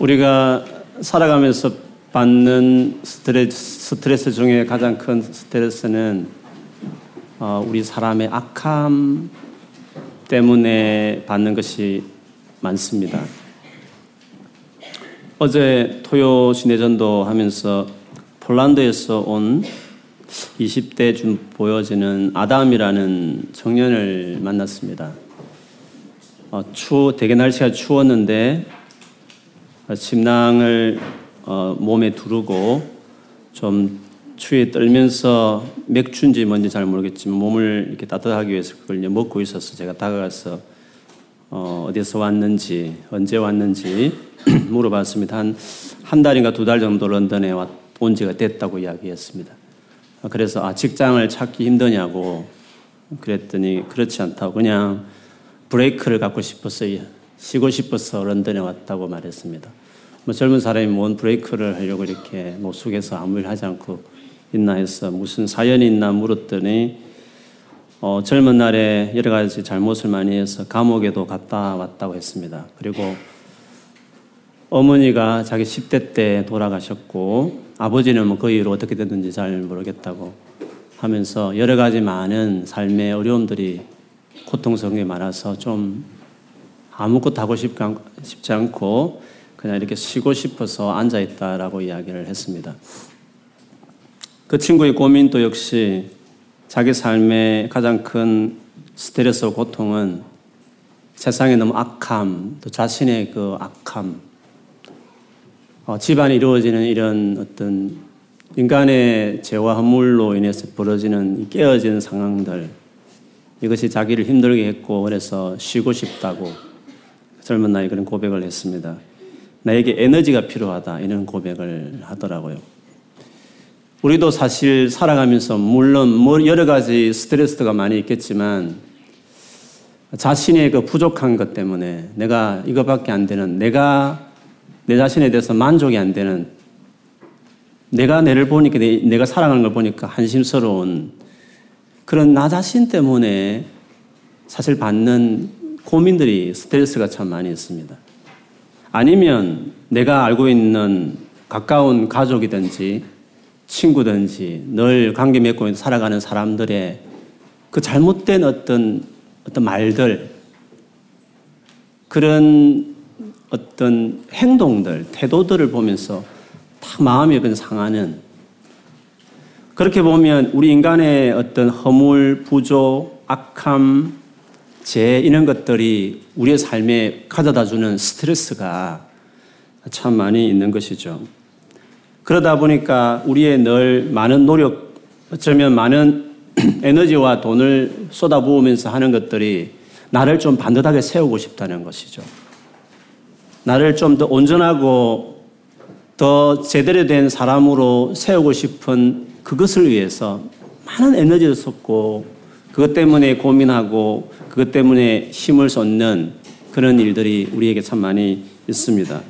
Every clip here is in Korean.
우리가 살아가면서 받는 스트레스, 스트레스 중에 가장 큰 스트레스는 어, 우리 사람의 악함 때문에 받는 것이 많습니다. 어제 토요 시내전도 하면서 폴란드에서 온 20대 중 보여지는 아담이라는 청년을 만났습니다. 어, 추 되게 날씨가 추웠는데 침낭을 어, 몸에 두르고 좀 추위에 떨면서 맥주인지 뭔지 잘 모르겠지만 몸을 이렇게 따뜻하기 위해서 그걸 이제 먹고 있어서 제가 다가가서 어, 어디서 왔는지 언제 왔는지 물어봤습니다. 한 한 달인가 두 달 정도 런던에 온 지가 됐다고 이야기했습니다. 그래서 아 직장을 찾기 힘드냐고 그랬더니 그렇지 않다고 그냥 브레이크를 갖고 싶었어요. 쉬고 싶어서 런던에 왔다고 말했습니다. 뭐 젊은 사람이 뭔 브레이크를 하려고 이렇게 노숙해서 아무 일 하지 않고 있나 해서 무슨 사연이 있나 물었더니 어, 젊은 날에 여러 가지 잘못을 많이 해서 감옥에도 갔다 왔다고 했습니다. 그리고 어머니가 자기 10대 때 돌아가셨고 아버지는 뭐 그 이후로 어떻게 됐는지 잘 모르겠다고 하면서 여러 가지 많은 삶의 어려움들이 고통스러운 많아서 좀 아무것도 하고 싶지 않고 그냥 이렇게 쉬고 싶어서 앉아 있다라고 이야기를 했습니다. 그 친구의 고민도 역시 자기 삶의 가장 큰 스트레스 고통은 세상에 너무 악함, 또 자신의 그 악함, 어, 집안에 이루어지는 이런 어떤 인간의 죄와 허물로 인해서 벌어지는 깨어지는 상황들, 이것이 자기를 힘들게 했고, 그래서 쉬고 싶다고 젊은 나이 그런 고백을 했습니다. 나에게 에너지가 필요하다, 이런 고백을 하더라고요. 우리도 사실 살아가면서 물론 뭐 여러 가지 스트레스가 많이 있겠지만 자신의 그 부족한 것 때문에 내가 이것밖에 안 되는 내가 내 자신에 대해서 만족이 안 되는 내가 내를 보니까 내, 가 살아가는 걸 보니까 한심스러운 그런 나 자신 때문에 사실 받는 고민들이 스트레스가 참 많이 있습니다. 아니면 내가 알고 있는 가까운 가족이든지 친구든지 늘 관계 맺고 살아가는 사람들의 그 잘못된 어떤 어떤 말들 그런 어떤 행동들 태도들을 보면서 다 마음이 그냥 상하는 그렇게 보면 우리 인간의 어떤 허물, 부조, 악함, 죄 이런 것들이 우리의 삶에 가져다 주는 스트레스가 참 많이 있는 것이죠. 그러다 보니까 우리의 늘 많은 노력, 어쩌면 많은 에너지와 돈을 쏟아부으면서 하는 것들이 나를 좀 반듯하게 세우고 싶다는 것이죠. 나를 좀 더 온전하고 더 제대로 된 사람으로 세우고 싶은 그것을 위해서 많은 에너지를 쏟고 그것 때문에 고민하고 그것 때문에 힘을 쏟는 그런 일들이 우리에게 참 많이 있습니다.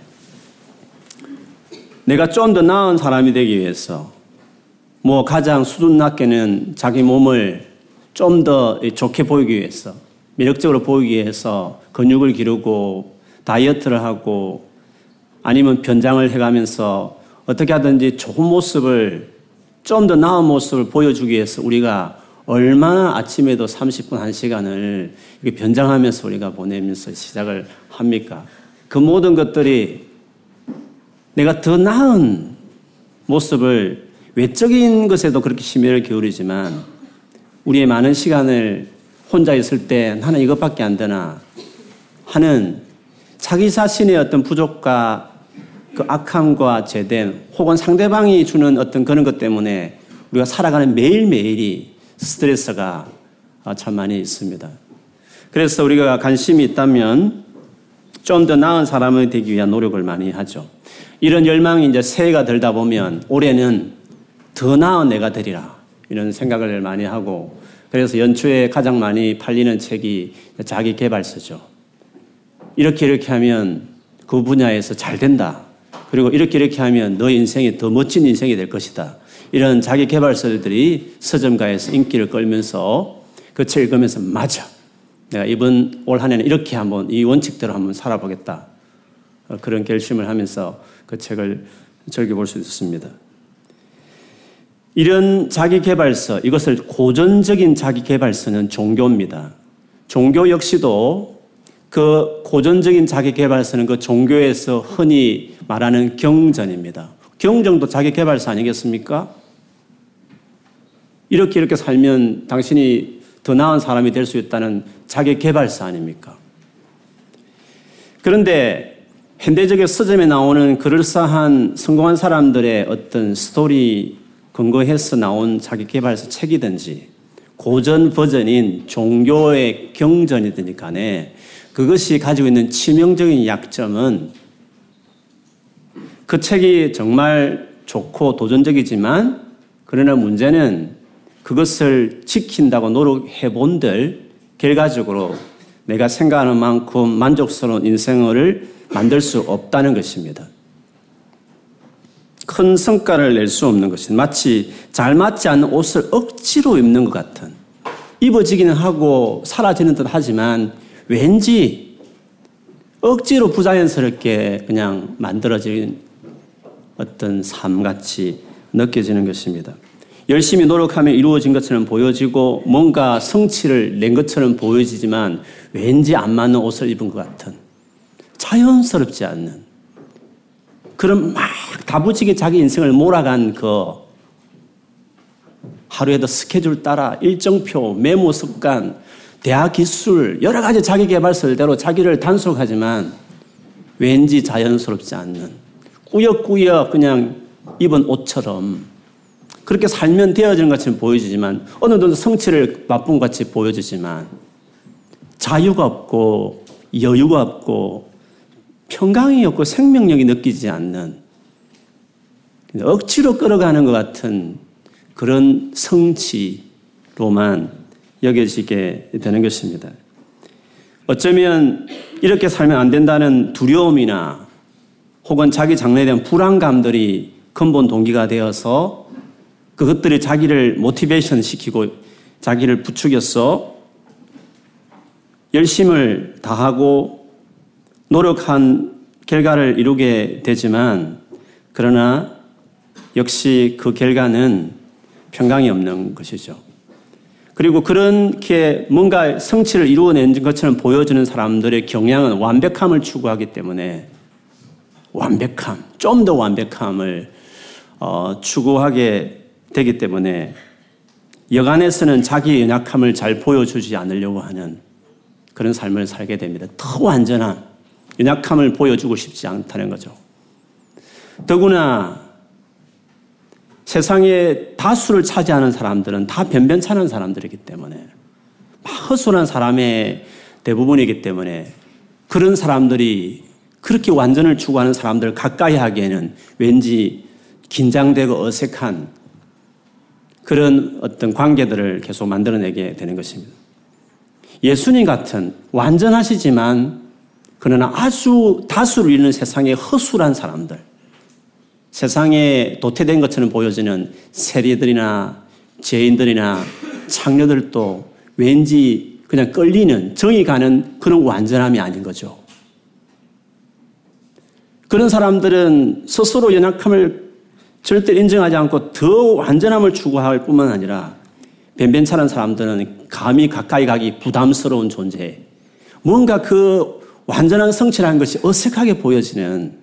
내가 좀 더 나은 사람이 되기 위해서 뭐 가장 수준 낮게는 자기 몸을 좀 더 좋게 보이기 위해서 매력적으로 보이기 위해서 근육을 기르고 다이어트를 하고 아니면 변장을 해가면서 어떻게 하든지 좋은 모습을 좀 더 나은 모습을 보여주기 위해서 우리가 얼마나 아침에도 30분, 1시간을 변장하면서 우리가 보내면서 시작을 합니까? 그 모든 것들이 내가 더 나은 모습을 외적인 것에도 그렇게 심혈을 기울이지만 우리의 많은 시간을 혼자 있을 때 나는 이것밖에 안 되나 하는 자기 자신의 어떤 부족과 그 악함과 제된 혹은 상대방이 주는 어떤 그런 것 때문에 우리가 살아가는 매일매일이 스트레스가 참 많이 있습니다. 그래서 우리가 관심이 있다면 좀 더 나은 사람이 되기 위한 노력을 많이 하죠. 이런 열망이 이제 새해가 들다 보면 올해는 더 나은 내가 되리라. 이런 생각을 많이 하고 그래서 연초에 가장 많이 팔리는 책이 자기 개발서죠. 이렇게 이렇게 하면 그 분야에서 잘 된다. 그리고 이렇게 이렇게 하면 너 인생이 더 멋진 인생이 될 것이다. 이런 자기 개발서들이 서점가에서 인기를 끌면서 그 책을 읽으면서 맞아. 내가 이번 올 한 해는 이렇게 한번 이 원칙대로 한번 살아보겠다. 그런 결심을 하면서 그 책을 즐겨볼 수 있었습니다. 이런 자기 개발서, 이것을 고전적인 자기 개발서는 종교입니다. 종교 역시도 그 고전적인 자기 개발서는 그 종교에서 흔히 말하는 경전입니다. 경전도 자기 개발서 아니겠습니까? 이렇게 이렇게 살면 당신이 더 나은 사람이 될 수 있다는 자기 개발서 아닙니까? 그런데 현대적인 서점에 나오는 그럴싸한 성공한 사람들의 어떤 스토리 근거해서 나온 자기 개발서 책이든지 고전 버전인 종교의 경전이든지 간에 그것이 가지고 있는 치명적인 약점은 그 책이 정말 좋고 도전적이지만 그러나 문제는 그것을 지킨다고 노력해 본들 결과적으로 내가 생각하는 만큼 만족스러운 인생을 만들 수 없다는 것입니다. 큰 성과를 낼 수 없는 것이 마치 잘 맞지 않는 옷을 억지로 입는 것 같은 입어지기는 하고 사라지는 듯 하지만 왠지 억지로 부자연스럽게 그냥 만들어진 어떤 삶같이 느껴지는 것입니다. 열심히 노력하며 이루어진 것처럼 보여지고 뭔가 성취를 낸 것처럼 보여지지만 왠지 안 맞는 옷을 입은 것 같은 자연스럽지 않는 그런 막 다부지게 자기 인생을 몰아간 그 하루에도 스케줄 따라 일정표, 메모 습관, 대학 기술, 여러 가지 자기 개발설대로 자기를 단속하지만 왠지 자연스럽지 않는 꾸역꾸역 그냥 입은 옷처럼 그렇게 살면 되어지는 것처럼 보여지지만 어느 정도 성취를 맛본 같이 보여지지만 자유가 없고 여유가 없고 평강이 없고 생명력이 느끼지 않는 억지로 끌어가는 것 같은 그런 성취로만 여겨지게 되는 것입니다. 어쩌면 이렇게 살면 안 된다는 두려움이나 혹은 자기 장래에 대한 불안감들이 근본 동기가 되어서 그것들이 자기를 모티베이션 시키고 자기를 부추겨서 열심을 다하고 노력한 결과를 이루게 되지만 그러나 역시 그 결과는 평강이 없는 것이죠. 그리고 그렇게 뭔가 성취를 이루어낸 것처럼 보여주는 사람들의 경향은 완벽함을 추구하기 때문에 완벽함, 좀 더 완벽함을 어, 추구하게 되기 때문에 여간에서는 자기의 연약함을 잘 보여주지 않으려고 하는 그런 삶을 살게 됩니다. 더 완전한 연약함을 보여주고 싶지 않다는 거죠. 더구나 세상에 다수를 차지하는 사람들은 다 변변찮은 사람들이기 때문에 허술한 사람의 대부분이기 때문에 그런 사람들이 그렇게 완전을 추구하는 사람들 가까이 하기에는 왠지 긴장되고 어색한 그런 어떤 관계들을 계속 만들어내게 되는 것입니다. 예수님 같은 완전하시지만 그러나 아주 다수를 이루는 세상의 허술한 사람들, 세상에 도태된 것처럼 보여지는 세리들이나 죄인들이나 창녀들도 왠지 그냥 끌리는 정이 가는 그런 완전함이 아닌 거죠. 그런 사람들은 스스로 연약함을 절대 인정하지 않고 더 완전함을 추구할 뿐만 아니라 변변찮은 사람들은 감히 가까이 가기 부담스러운 존재. 뭔가 그 완전한 성취라는 것이 어색하게 보여지는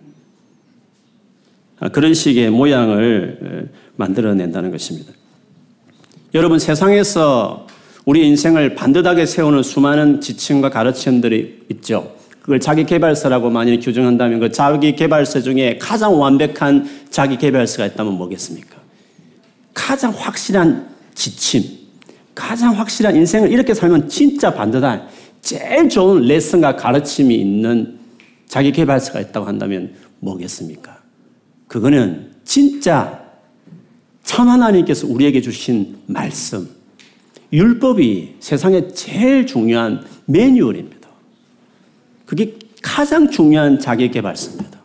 그런 식의 모양을 만들어낸다는 것입니다. 여러분 세상에서 우리 인생을 반듯하게 세우는 수많은 지침과 가르침들이 있죠. 그걸 자기 개발서라고 만일 규정한다면 그 자기 개발서 중에 가장 완벽한 자기 개발서가 있다면 뭐겠습니까? 가장 확실한 지침, 가장 확실한 인생을 이렇게 살면 진짜 반듯한 제일 좋은 레슨과 가르침이 있는 자기 개발서가 있다고 한다면 뭐겠습니까? 그거는 진짜 참 하나님께서 우리에게 주신 말씀, 율법이 세상에 제일 중요한 매뉴얼입니다. 그게 가장 중요한 자기 개발서입니다.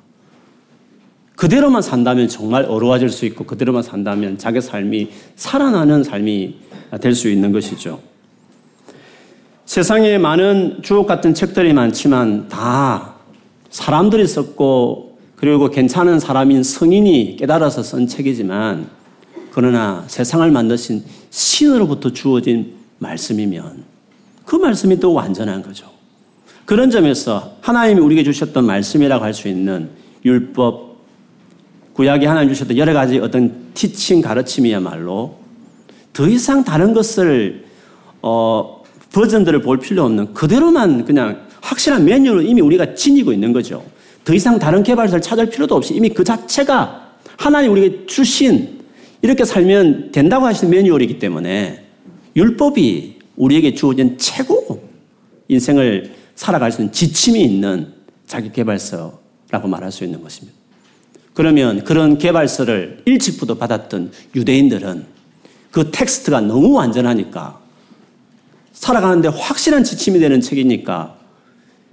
그대로만 산다면 정말 어려워질 수 있고 그대로만 산다면 자기 삶이 살아나는 삶이 될 수 있는 것이죠. 세상에 많은 주옥 같은 책들이 많지만 다 사람들이 썼고 그리고 괜찮은 사람인 성인이 깨달아서 쓴 책이지만 그러나 세상을 만드신 신으로부터 주어진 말씀이면 그 말씀이 또 완전한 거죠. 그런 점에서 하나님이 우리에게 주셨던 말씀이라고 할 수 있는 율법, 구약이 하나님 주셨던 여러 가지 어떤 티칭 가르침이야말로 더 이상 다른 것을 어, 버전들을 볼 필요 없는 그대로만 그냥 확실한 메뉴를 이미 우리가 지니고 있는 거죠. 더 이상 다른 개발서를 찾을 필요도 없이 이미 그 자체가 하나님 우리에게 주신 이렇게 살면 된다고 하시는 매뉴얼이기 때문에 율법이 우리에게 주어진 최고 인생을 살아갈 수 있는 지침이 있는 자기 개발서라고 말할 수 있는 것입니다. 그러면 그런 개발서를 일찍부터 받았던 유대인들은 그 텍스트가 너무 완전하니까 살아가는데 확실한 지침이 되는 책이니까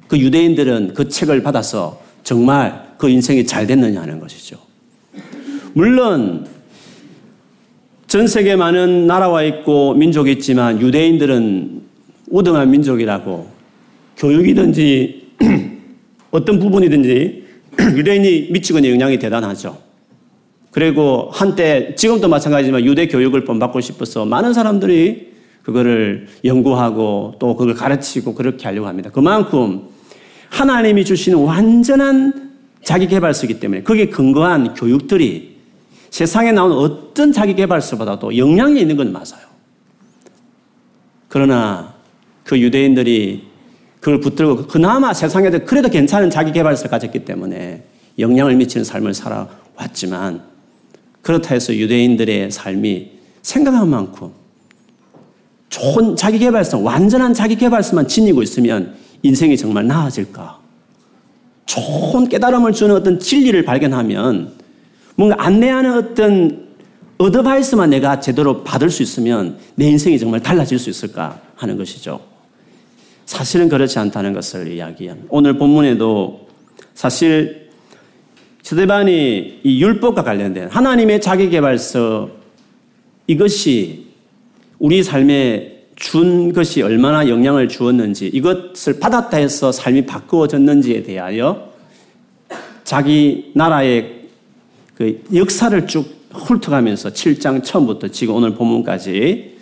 그 유대인들은 그 책을 받아서 정말 그 인생이 잘 됐느냐 하는 것이죠. 물론 전 세계 많은 나라와 있고 민족이 있지만 유대인들은 우등한 민족이라고 교육이든지 어떤 부분이든지 유대인이 미치고 영향이 대단하죠. 그리고 한때 지금도 마찬가지지만 유대 교육을 본받고 싶어서 많은 사람들이 그거를 연구하고 또 그걸 가르치고 그렇게 하려고 합니다. 그만큼 하나님이 주시는 완전한 자기 개발서이기 때문에 거기에 근거한 교육들이 세상에 나오는 어떤 자기 개발서보다도 영향이 있는 건 맞아요. 그러나 그 유대인들이 그걸 붙들고 그나마 세상에도 그래도 괜찮은 자기 개발서를 가졌기 때문에 영향을 미치는 삶을 살아왔지만 그렇다 해서 유대인들의 삶이 생각한 만큼 좋은 자기 개발서, 완전한 자기 개발서만 지니고 있으면 인생이 정말 나아질까? 좋은 깨달음을 주는 어떤 진리를 발견하면 뭔가 안내하는 어떤 어드바이스만 내가 제대로 받을 수 있으면 내 인생이 정말 달라질 수 있을까 하는 것이죠. 사실은 그렇지 않다는 것을 이야기합니다. 오늘 본문에도 사실 스데반이 이 율법과 관련된 하나님의 자기 개발서 이것이 우리 삶에 준 것이 얼마나 영향을 주었는지 이것을 받았다 해서 삶이 바꾸어졌는지에 대하여 자기 나라의 그 역사를 쭉 훑어가면서 7장 처음부터 지금 오늘 본문까지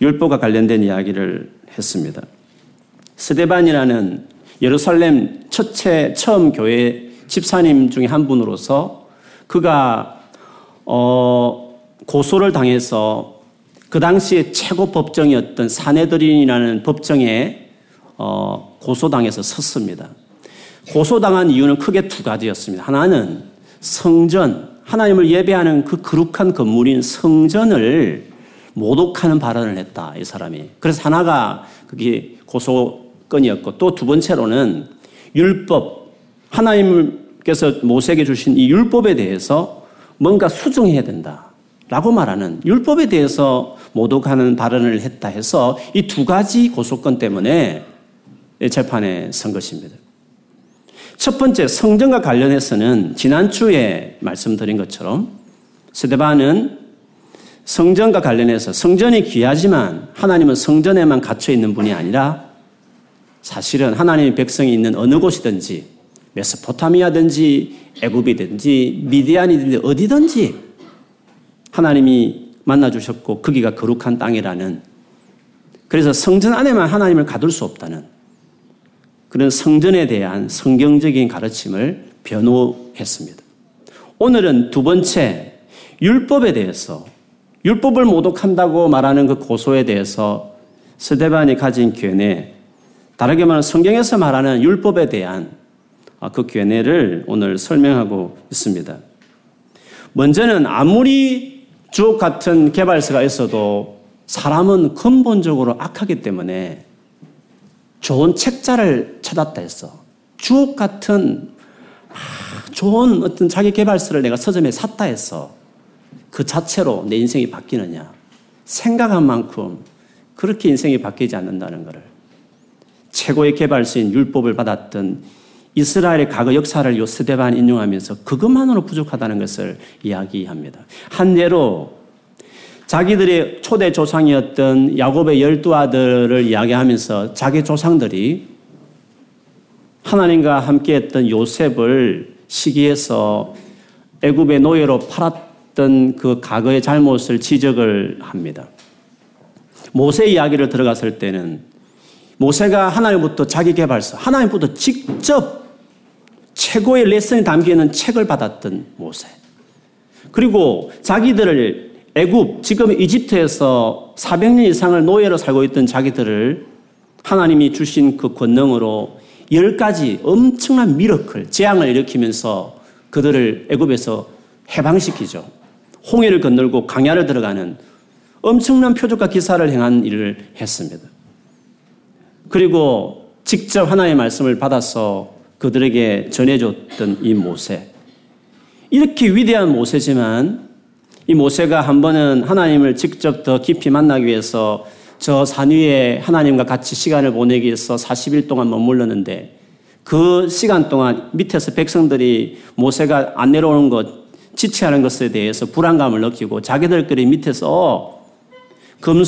율법과 관련된 이야기를 했습니다. 스데반이라는 예루살렘 첫째 처음 교회 집사님 중에 한 분으로서 그가 어, 고소를 당해서 그 당시에 최고 법정이었던 사내들인이라는 법정에 어, 고소당해서 섰습니다. 고소당한 이유는 크게 두 가지였습니다. 하나는 성전, 하나님을 예배하는 그 거룩한 건물인 성전을 모독하는 발언을 했다, 이 사람이. 그래서 하나가 그게 고소 건이었고 또 두 번째로는 율법, 하나님께서 모세에게 주신 이 율법에 대해서 뭔가 수정해야 된다. 라고 말하는 율법에 대해서 모독하는 발언을 했다 해서 이 두 가지 고소건 때문에 재판에 선 것입니다. 첫 번째 성전과 관련해서는 지난주에 말씀드린 것처럼 스데반은 성전과 관련해서 성전이 귀하지만 하나님은 성전에만 갇혀 있는 분이 아니라 사실은 하나님의 백성이 있는 어느 곳이든지 메소포타미아든지 애굽이든지 미디안이든지 어디든지 하나님이 만나 주셨고 거기가 거룩한 땅이라는 그래서 성전 안에만 하나님을 가둘 수 없다는 그런 성전에 대한 성경적인 가르침을 변호했습니다. 오늘은 두 번째 율법에 대해서 율법을 모독한다고 말하는 그 고소에 대해서 스데반이 가진 견해, 다르게 말하면 성경에서 말하는 율법에 대한 그 견해를 오늘 설명하고 있습니다. 먼저는 아무리 주옥 같은 개발서가 있어도 사람은 근본적으로 악하기 때문에 좋은 책자를 찾았다 했어. 주옥 같은 좋은 어떤 자기 개발서를 내가 서점에 샀다 했어. 그 자체로 내 인생이 바뀌느냐. 생각한 만큼 그렇게 인생이 바뀌지 않는다는 것을. 최고의 개발서인 율법을 받았던 이스라엘의 과거 역사를 요 스데반 인용하면서 그것만으로 부족하다는 것을 이야기합니다. 한 예로 자기들의 초대 조상이었던 야곱의 열두 아들을 이야기하면서 자기 조상들이 하나님과 함께했던 요셉을 시기해서 애굽의 노예로 팔았던 그 과거의 잘못을 지적을 합니다. 모세 이야기를 들어갔을 때는 모세가 하나님부터 자기 개발서, 하나님부터 직접 최고의 레슨이 담겨 있는 책을 받았던 모세. 그리고 자기들을 애굽, 지금 이집트에서 400년 이상을 노예로 살고 있던 자기들을 하나님이 주신 그 권능으로 열 가지 엄청난 미러클, 재앙을 일으키면서 그들을 애굽에서 해방시키죠. 홍해를 건널고 강야를 들어가는 엄청난 표적과 기사를 행한 일을 했습니다. 그리고 직접 하나의 말씀을 받아서 그들에게 전해줬던 이 모세. 이렇게 위대한 모세지만 이 모세가 한 번은 하나님을 직접 더 깊이 만나기 위해서 저 산 위에 하나님과 같이 시간을 보내기 위해서 40일 동안 머물렀는데 그 시간 동안 밑에서 백성들이 모세가 안 내려오는 것, 지체하는 것에 대해서 불안감을 느끼고 자기들끼리 밑에서 금,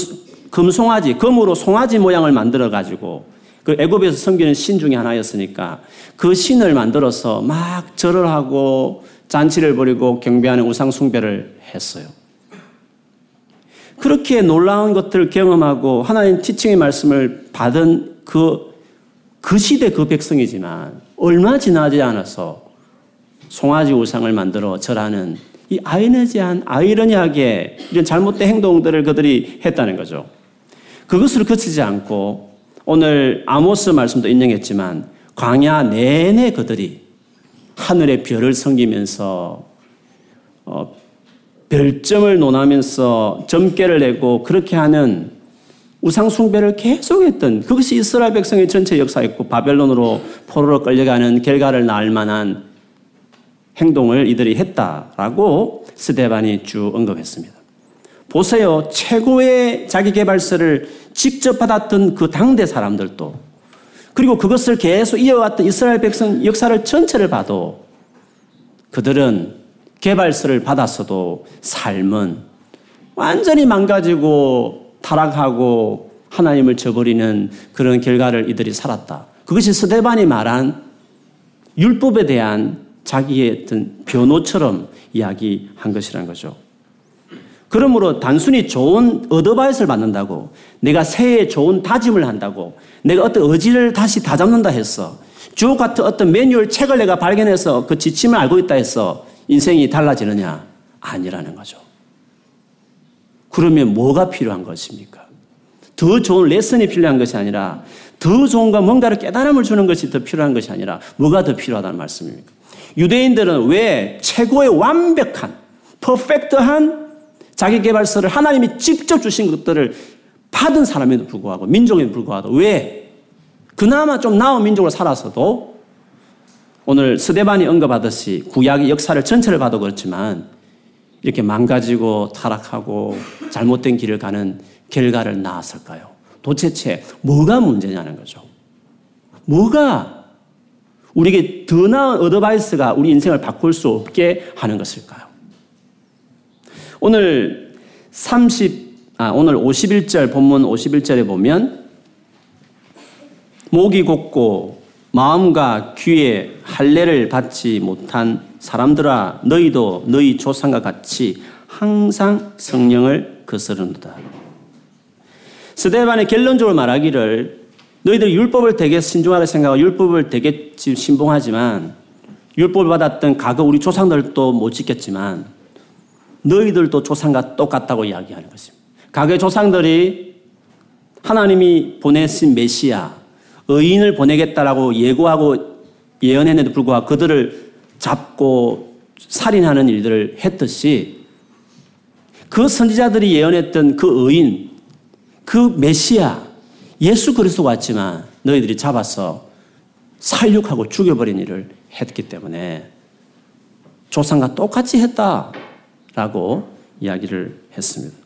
금송아지, 금으로 송아지 모양을 만들어 가지고 그 애굽에서 섬기는 신 중에 하나였으니까 그 신을 만들어서 막 절을 하고 잔치를 벌이고 경배하는 우상 숭배를 했어요. 그렇게 놀라운 것들을 경험하고 하나님 티칭의 말씀을 받은 그, 그 시대 그 백성이지만 얼마 지나지 않아서 송아지 우상을 만들어 절하는 이 아이러니한, 아이러니하게 이런 잘못된 행동들을 그들이 했다는 거죠. 그것을 그치지 않고 오늘 아모스 말씀도 인용했지만 광야 내내 그들이 하늘의 별을 섬기면서 어, 별점을 논하면서 점괘를 내고 그렇게 하는 우상 숭배를 계속했던 그것이 이스라엘 백성의 전체 역사였고 바벨론으로 포로로 끌려가는 결과를 낳을 만한 행동을 이들이 했다라고 스데반이 쭉 언급했습니다. 보세요. 최고의 자기 개발서를 직접 받았던 그 당대 사람들도 그리고 그것을 계속 이어왔던 이스라엘 백성 역사를 전체를 봐도 그들은 개발서를 받았어도 삶은 완전히 망가지고 타락하고 하나님을 저버리는 그런 결과를 이들이 살았다. 그것이 스데반이 말한 율법에 대한 자기의 어떤 변호처럼 이야기한 것이라는 거죠. 그러므로 단순히 좋은 어드바이스를 받는다고 내가 새해 좋은 다짐을 한다고 내가 어떤 의지를 다시 다잡는다 했어. 주옥 같은 어떤 매뉴얼 책을 내가 발견해서 그 지침을 알고 있다 해서 인생이 달라지느냐? 아니라는 거죠. 그러면 뭐가 필요한 것입니까? 더 좋은 레슨이 필요한 것이 아니라 더 좋은가 뭔가를 깨달음을 주는 것이 더 필요한 것이 아니라 뭐가 더 필요하다는 말씀입니까? 유대인들은 왜 최고의 완벽한, 퍼펙트한 자기 개발서를 하나님이 직접 주신 것들을 받은 사람에도 불구하고 민족에도 불구하고 왜 그나마 좀 나은 민족을 살았어도 오늘 스데반이 언급하듯이 구약의 역사를 전체를 봐도 그렇지만 이렇게 망가지고 타락하고 잘못된 길을 가는 결과를 낳았을까요? 도대체 뭐가 문제냐는 거죠. 뭐가 우리에게 더 나은 advice가 우리 인생을 바꿀 수 없게 하는 것일까요? 오늘 30, 아, 오늘 51절, 본문 51절에 보면, 목이 곱고 마음과 귀에 할례를 받지 못한 사람들아, 너희도 너희 조상과 같이 항상 성령을 거스르는다. 스데반의 결론적으로 말하기를 너희들 율법을 되게 신중하게 생각하고 율법을 되게 신봉하지만 율법을 받았던 과거 우리 조상들도 못 지켰지만 너희들도 조상과 똑같다고 이야기하는 것입니다. 과거의 조상들이 하나님이 보내신 메시아, 의인을 보내겠다라고 예고하고 예언했는데 불구하고 그들을 잡고 살인하는 일들을 했듯이 그 선지자들이 예언했던 그 의인, 그 메시아, 예수 그리스도가 왔지만 너희들이 잡아서 살육하고 죽여버린 일을 했기 때문에 조상과 똑같이 했다. 라고 이야기를 했습니다.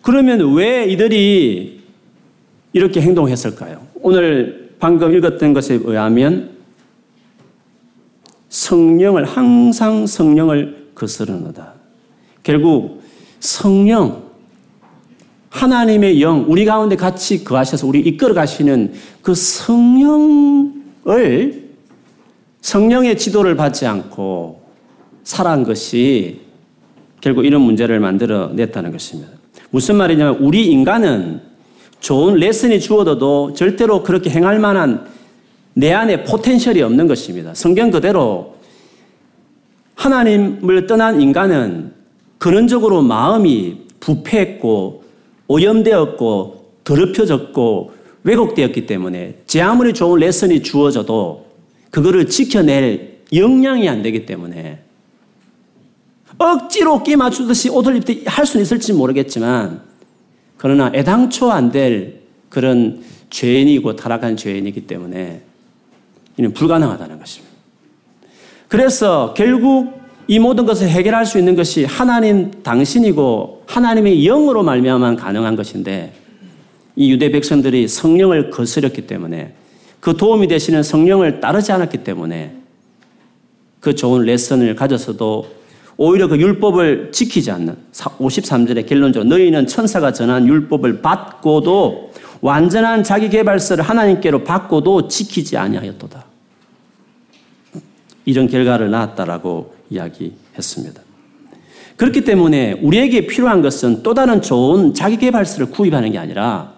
그러면 왜 이들이 이렇게 행동했을까요? 오늘 방금 읽었던 것에 의하면 성령을 항상 성령을 거스르노다. 결국 성령 하나님의 영 우리 가운데 같이 거하셔서 우리 이끌어 가시는 그 성령 성령의 지도를 받지 않고 살아간 것이 결국 이런 문제를 만들어 냈다는 것입니다. 무슨 말이냐면 우리 인간은 좋은 레슨이 주어져도 절대로 그렇게 행할 만한 내 안에 포텐셜이 없는 것입니다. 성경 그대로 하나님을 떠난 인간은 근원적으로 마음이 부패했고 오염되었고 더럽혀졌고 왜곡되었기 때문에 제 아무리 좋은 레슨이 주어져도 그거를 지켜낼 역량이 안 되기 때문에 억지로 끼 맞추듯이 옷을 입듯 할 수는 있을지 모르겠지만 그러나 애당초 안 될 그런 죄인이고 타락한 죄인이기 때문에 이는 불가능하다는 것입니다. 그래서 결국 이 모든 것을 해결할 수 있는 것이 하나님 당신이고 하나님의 영으로 말미암아 가능한 것인데 이 유대 백성들이 성령을 거스렸기 때문에 그 도움이 되시는 성령을 따르지 않았기 때문에 그 좋은 레슨을 가졌어도 오히려 그 율법을 지키지 않는 53절의 결론적으로 너희는 천사가 전한 율법을 받고도 완전한 자기 개발서를 하나님께로 받고도 지키지 아니하였도다. 이런 결과를 낳았다라고 이야기했습니다. 그렇기 때문에 우리에게 필요한 것은 또 다른 좋은 자기 개발서를 구입하는 게 아니라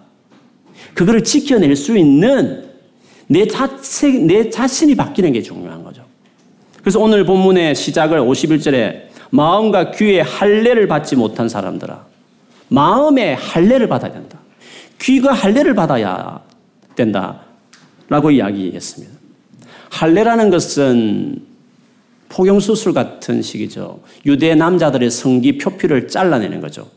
그거를 지켜낼 수 있는 내 자체, 내 자신이 바뀌는 게 중요한 거죠. 그래서 오늘 본문의 시작을 51절에 마음과 귀에 할례를 받지 못한 사람들아. 마음에 할례를 받아야 된다. 귀가 할례를 받아야 된다. 라고 이야기했습니다. 할례라는 것은 포경수술 같은 식이죠. 유대 남자들의 성기 표피를 잘라내는 거죠.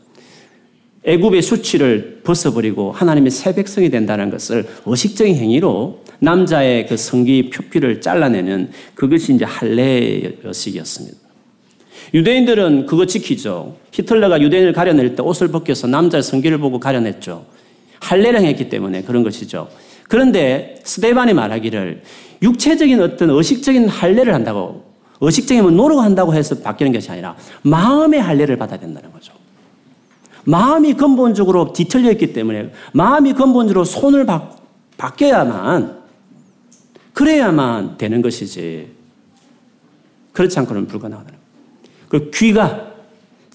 애굽의 수치를 벗어버리고 하나님의 새 백성이 된다는 것을 의식적인 행위로 남자의 그 성기 표피를 잘라내는 그것이 이제 할례의식이었습니다. 유대인들은 그거 지키죠. 히틀러가 유대인을 가려낼 때 옷을 벗겨서 남자의 성기를 보고 가려냈죠. 할례를 했기 때문에 그런 것이죠. 그런데 스데반이 말하기를 육체적인 어떤 의식적인 할례를 한다고 의식적인 노력 한다고 해서 바뀌는 것이 아니라 마음의 할례를 받아야 된다는 거죠. 마음이 근본적으로 뒤틀려 있기 때문에 마음이 근본적으로 손을 바, 바뀌어야만 그래야만 되는 것이지. 그렇지 않고는 불가능하다는. 그 귀가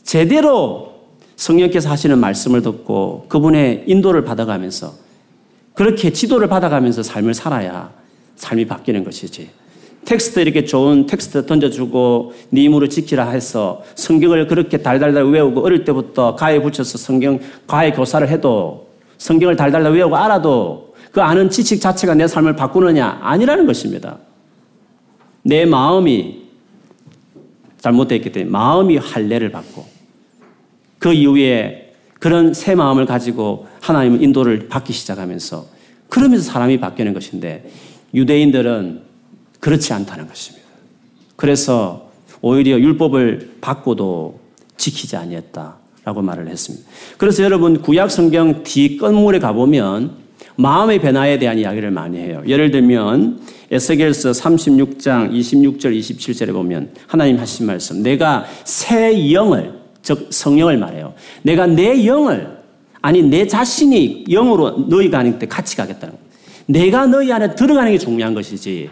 제대로 성령께서 하시는 말씀을 듣고 그분의 인도를 받아가면서 그렇게 지도를 받아가면서 삶을 살아야 삶이 바뀌는 것이지. 텍스트 이렇게 좋은 텍스트 던져주고 네 힘으로 지키라 해서 성경을 그렇게 달달달 외우고 어릴 때부터 가에 붙여서 성경 가에 교사를 해도 성경을 달달달 외우고 알아도 그 아는 지식 자체가 내 삶을 바꾸느냐 아니라는 것입니다. 내 마음이 잘못됐기 때문에 마음이 할례를 받고 그 이후에 그런 새 마음을 가지고 하나님의 인도를 받기 시작하면서 그러면서 사람이 바뀌는 것인데 유대인들은 그렇지 않다는 것입니다. 그래서 오히려 율법을 받고도 지키지 아니했다라고 말을 했습니다. 그래서 여러분 구약 성경 뒤 끝물에 가보면 마음의 변화에 대한 이야기를 많이 해요. 예를 들면 에스겔서 36장 26절 27절에 보면 하나님 하신 말씀 내가 새 영을 즉 성령을 말해요. 내가 내 영을 아니 내 자신이 영으로 너희가 아닐 때 같이 가겠다는 거예요. 내가 너희 안에 들어가는 게 중요한 것이지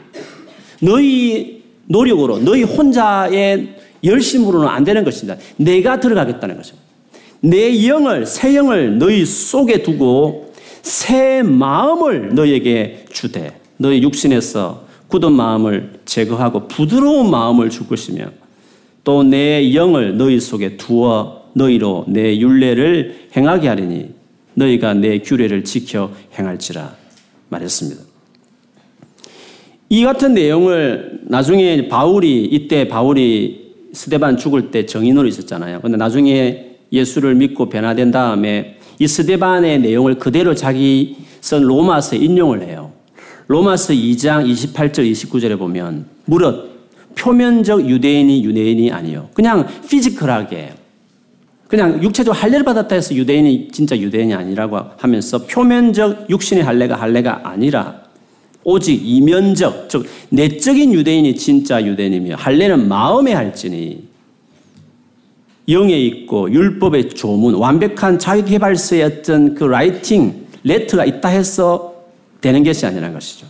너희 노력으로, 너희 혼자의 열심으로는 안 되는 것입니다. 내가 들어가겠다는 것입니다. 내 영을, 새 영을 너희 속에 두고 새 마음을 너희에게 주되 너희 육신에서 굳은 마음을 제거하고 부드러운 마음을 줄 것이며 또 내 영을 너희 속에 두어 너희로 내 윤례를 행하게 하리니 너희가 내 규례를 지켜 행할지라 말했습니다. 이 같은 내용을 나중에 바울이 이때 바울이 스데반 죽을 때 정인으로 있었잖아요. 근데 나중에 예수를 믿고 변화된 다음에 이 스데반의 내용을 그대로 자기 쓴 로마서에 인용을 해요. 로마서 2장 28절 29절에 보면 무릇 표면적 유대인이 유대인이 아니요. 그냥 physical하게 그냥 육체적으로 할례를 받았다 해서 유대인이 진짜 유대인이 아니라고 하면서 표면적 육신의 할례가 할례가 아니라 오직 이면적, 즉 내적인 유대인이 진짜 유대인이며 할례는 마음에 할지니 영에 있고 율법의 조문, 완벽한 자기 개발서의 어떤 그 writing, letter가 있다 해서 되는 것이 아니라는 것이죠.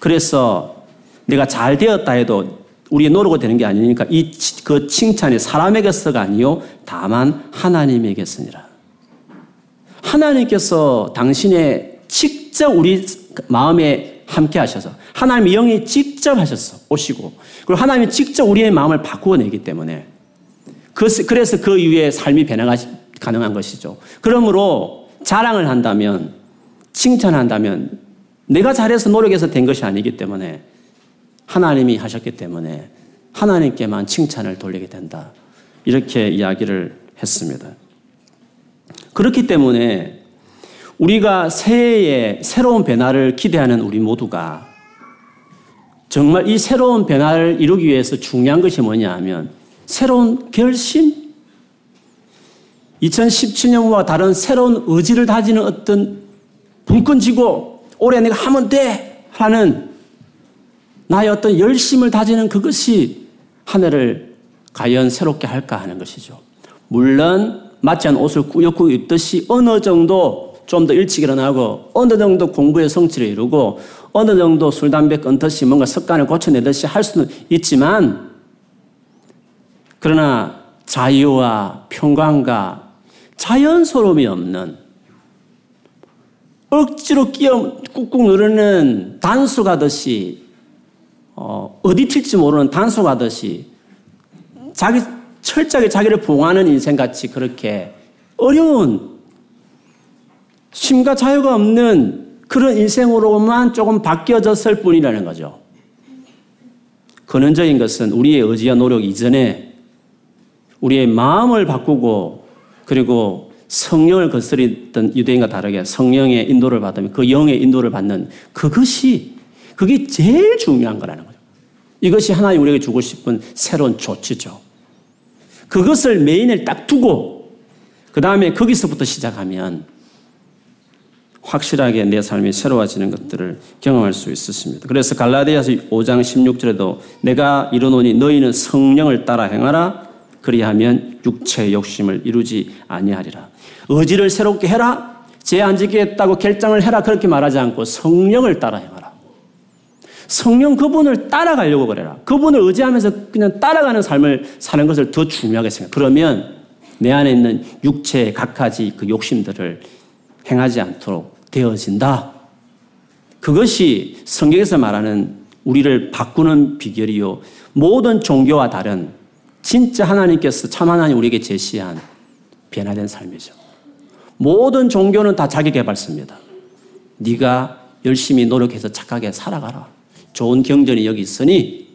그래서 내가 잘 되었다 해도 우리의 노력으로 되는 게 아니니까 이 그 칭찬이 사람에게서가 아니요 다만 하나님에게서니라. 하나님께서 당신의 직접 우리 마음에 함께 하셔서 하나님의 영이 직접 하셨어 오시고 그리고 하나님이 직접 우리의 마음을 바꾸어 내기 때문에 그, 그래서 그 이후에 삶이 변화가 가능한 것이죠. 그러므로 자랑을 한다면 칭찬한다면 내가 잘해서 노력해서 된 것이 아니기 때문에 하나님이 하셨기 때문에 하나님께만 칭찬을 돌리게 된다. 이렇게 이야기를 했습니다. 그렇기 때문에 우리가 새해에 새로운 변화를 기대하는 우리 모두가 정말 이 새로운 변화를 이루기 위해서 중요한 것이 뭐냐 하면 새로운 결심? 2017년과 다른 새로운 의지를 다지는 어떤 불끈 지고 올해 내가 하면 돼! 하는 나의 어떤 열심을 다지는 그것이 한 해를 과연 새롭게 할까 하는 것이죠. 물론 맞지 않은 옷을 꾸역꾸역 입듯이 어느 정도 좀 더 일찍 일어나고 어느 정도 공부의 성취를 이루고 어느 정도 술, 담배 끊듯이 뭔가 습관을 고쳐내듯이 할 수는 있지만 그러나 자유와 평강과 자연스러움이 없는 억지로 끼어 꾹꾹 누르는 단수 가듯이 어, 어디 튈지 모르는 단수 가듯이 자기 철저하게 자기를 봉하는 인생같이 그렇게 어려운 심과 자유가 없는 그런 인생으로만 조금 바뀌어졌을 뿐이라는 거죠. 근원적인 것은 우리의 의지와 노력 이전에 우리의 마음을 바꾸고 그리고 성령을 거스리던 유대인과 다르게 성령의 인도를 받으면 그 영의 인도를 받는 그것이 그게 제일 중요한 거라는 거죠. 이것이 하나님 우리에게 주고 싶은 새로운 조치죠. 그것을 메인을 딱 두고 그 다음에 거기서부터 시작하면 확실하게 내 삶이 새로워지는 것들을 경험할 수 있었습니다. 그래서 갈라디아서 5장 16절에도 내가 이르노니 너희는 성령을 따라 행하라 그리하면 육체의 욕심을 이루지 아니하리라. 의지를 새롭게 해라. 죄안 지겠다고 결정을 해라. 그렇게 말하지 않고 성령을 따라 행하라. 성령 그분을 따라가려고 그래라. 그분을 의지하면서 그냥 따라가는 삶을 사는 것을 더 중요하게 생각. 그러면 내 안에 있는 육체의 각가지 그 욕심들을 행하지 않도록 되어진다. 그것이 성경에서 말하는 우리를 바꾸는 비결이요. 모든 종교와 다른 진짜 하나님께서 참 하나님 우리에게 제시한 변화된 삶이죠. 모든 종교는 다 자기 개발습니다. 네가 열심히 노력해서 착하게 살아가라. 좋은 경전이 여기 있으니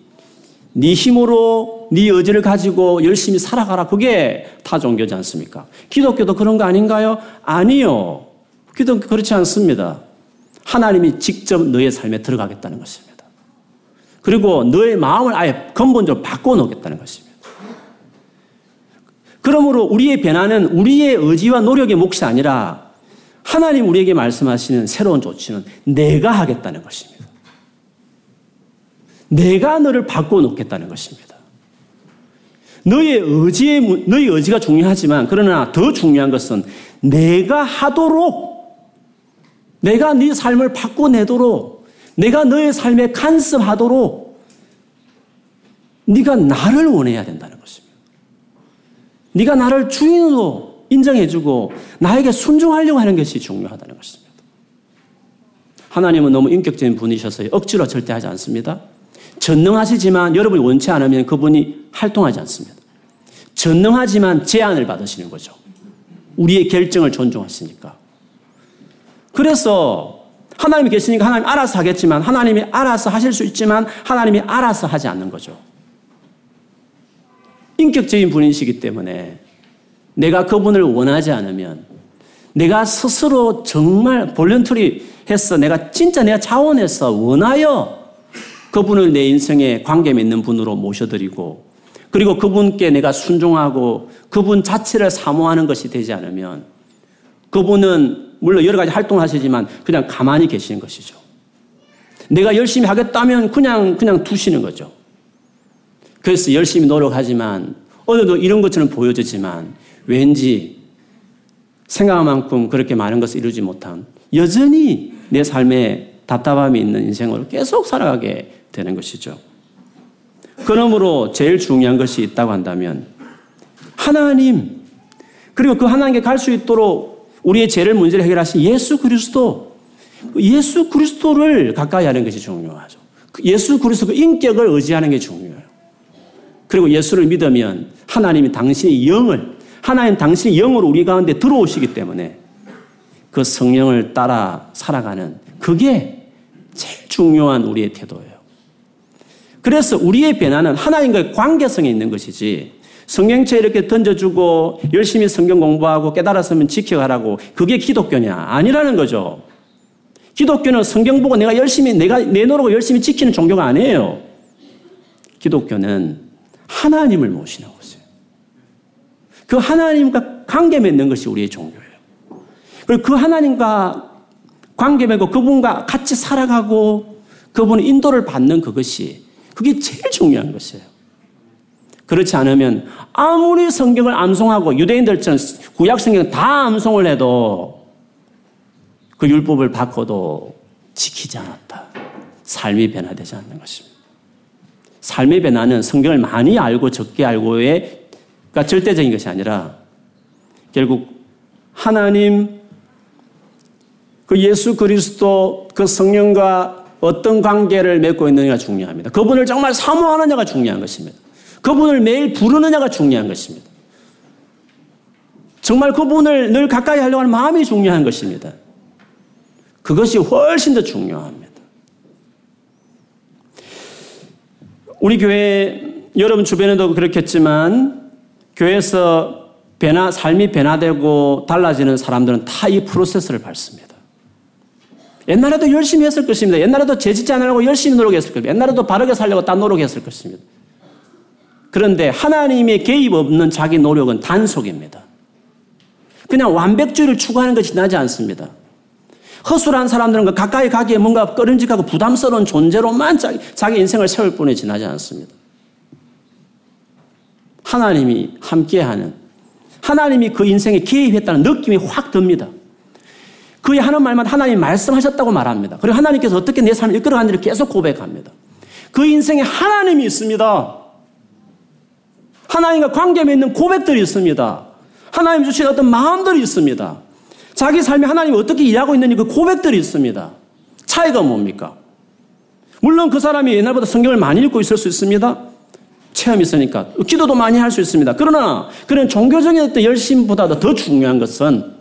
네 힘으로 네 의지를 가지고 열심히 살아가라. 그게 타 종교지 않습니까? 기독교도 그런 거 아닌가요? 아니요. 기독교 그렇지 않습니다. 하나님이 직접 너의 삶에 들어가겠다는 것입니다. 그리고 너의 마음을 아예 근본적으로 바꿔놓겠다는 것입니다. 그러므로 우리의 변화는 우리의 의지와 노력의 몫이 아니라 하나님 우리에게 말씀하시는 새로운 조치는 내가 하겠다는 것입니다. 내가 너를 바꿔놓겠다는 것입니다. 너의 의지의, 너의 의지가 중요하지만, 그러나 더 중요한 것은 내가 하도록, 내가 네 삶을 바꿔내도록, 내가 너의 삶에 간섭하도록, 네가 나를 원해야 된다는 것입니다. 네가 나를 주인으로 인정해주고 나에게 순종하려고 하는 것이 중요하다는 것입니다. 하나님은 너무 인격적인 분이셔서 억지로 절대 하지 않습니다. 전능하시지만 여러분이 원치 않으면 그분이 활동하지 않습니다. 전능하지만 제한을 받으시는 거죠. 우리의 결정을 존중하시니까. 그래서 하나님이 계시니까 하나님 알아서 하겠지만 하나님이 알아서 하실 수 있지만 하나님이 알아서 하지 않는 거죠. 인격적인 분이시기 때문에 내가 그분을 원하지 않으면 내가 스스로 정말 볼런터리 해서 내가 진짜 내가 자원해서 원하여 그분을 내 인생에 관계 맺는 분으로 모셔드리고 그리고 그분께 내가 순종하고 그분 자체를 사모하는 것이 되지 않으면 그분은 물론 여러 가지 활동을 하시지만 그냥 가만히 계시는 것이죠. 내가 열심히 하겠다면 그냥 그냥 두시는 거죠. 그래서 열심히 노력하지만 어느 정 이런 것처럼 보여지지만 왠지 생각한 만큼 그렇게 많은 것을 이루지 못한 여전히 내 삶에 답답함이 있는 인생으로 계속 살아가게 되는 것이죠. 그러므로 제일 중요한 것이 있다고 한다면 하나님 그리고 그 하나님께 갈 수 있도록 우리의 죄를 문제를 해결하신 예수 그리스도 예수 그리스도를 가까이 하는 것이 중요하죠. 그 예수 그리스도 그 인격을 의지하는 게 중요해요. 그리고 예수를 믿으면 하나님이 당신의 영을 하나님 당신의 영으로 우리 가운데 들어오시기 때문에 그 성령을 따라 살아가는 그게 제일 중요한 우리의 태도예요. 그래서 우리의 변화는 하나님과의 관계성에 있는 것이지 성경책 이렇게 던져주고 열심히 성경 공부하고 깨달았으면 지켜가라고 그게 기독교냐? 아니라는 거죠. 기독교는 성경 보고 내가 열심히 내가 내놓으고 열심히 지키는 종교가 아니에요. 기독교는 하나님을 모시는 것이에요. 그 하나님과 관계 맺는 것이 우리의 종교예요. 그리고 그 하나님과 관계 맺고 그분과 같이 살아가고 그분의 인도를 받는 그것이 그게 제일 중요한 것이에요. 그렇지 않으면 아무리 성경을 암송하고 유대인들처럼 구약 성경 다 암송을 해도 그 율법을 바꿔도 지키지 않았다. 삶이 변화되지 않는 것입니다. 삶의 변화는 성경을 많이 알고 적게 알고의 가 절대적인 것이 아니라 결국 하나님 그 예수 그리스도 그 성령과 어떤 관계를 맺고 있느냐가 중요합니다. 그분을 정말 사모하느냐가 중요한 것입니다. 그분을 매일 부르느냐가 중요한 것입니다. 정말 그분을 늘 가까이 하려고 하는 마음이 중요한 것입니다. 그것이 훨씬 더 중요합니다. 우리 교회 여러분 주변에도 그렇겠지만 교회에서 변화 삶이 변화되고 달라지는 사람들은 다 이 프로세스를 밟습니다. 옛날에도 열심히 했을 것입니다. 옛날에도 죄짓지 않으려고 열심히 노력했을 겁니다. 옛날에도 바르게 살려고 딴 노력했을 것입니다. 그런데 하나님의 개입 없는 자기 노력은 단속입니다. 그냥 완벽주의를 추구하는 것이 나지 않습니다. 허술한 사람들은 그 가까이 가기에 뭔가 꺼림직하고 부담스러운 존재로만 자기, 인생을 세울 뿐이 지나지 않습니다. 하나님이 함께하는, 하나님이 그 인생에 개입했다는 느낌이 확 듭니다. 그의 하는 말만 하나님 말씀하셨다고 말합니다. 그리고 하나님께서 어떻게 내 삶을 이끌어가는지를 계속 고백합니다. 그 인생에 하나님이 있습니다. 하나님과 관계 맺는 고백들이 있습니다. 하나님 주신 어떤 마음들이 있습니다. 자기 삶에 하나님이 어떻게 일하고 있는지 그 고백들이 있습니다. 차이가 뭡니까? 물론 그 사람이 옛날보다 성경을 많이 읽고 있을 수 있습니다. 체험이 있으니까. 기도도 많이 할 수 있습니다. 그러나 그런 종교적인 어떤 열심보다도 더 중요한 것은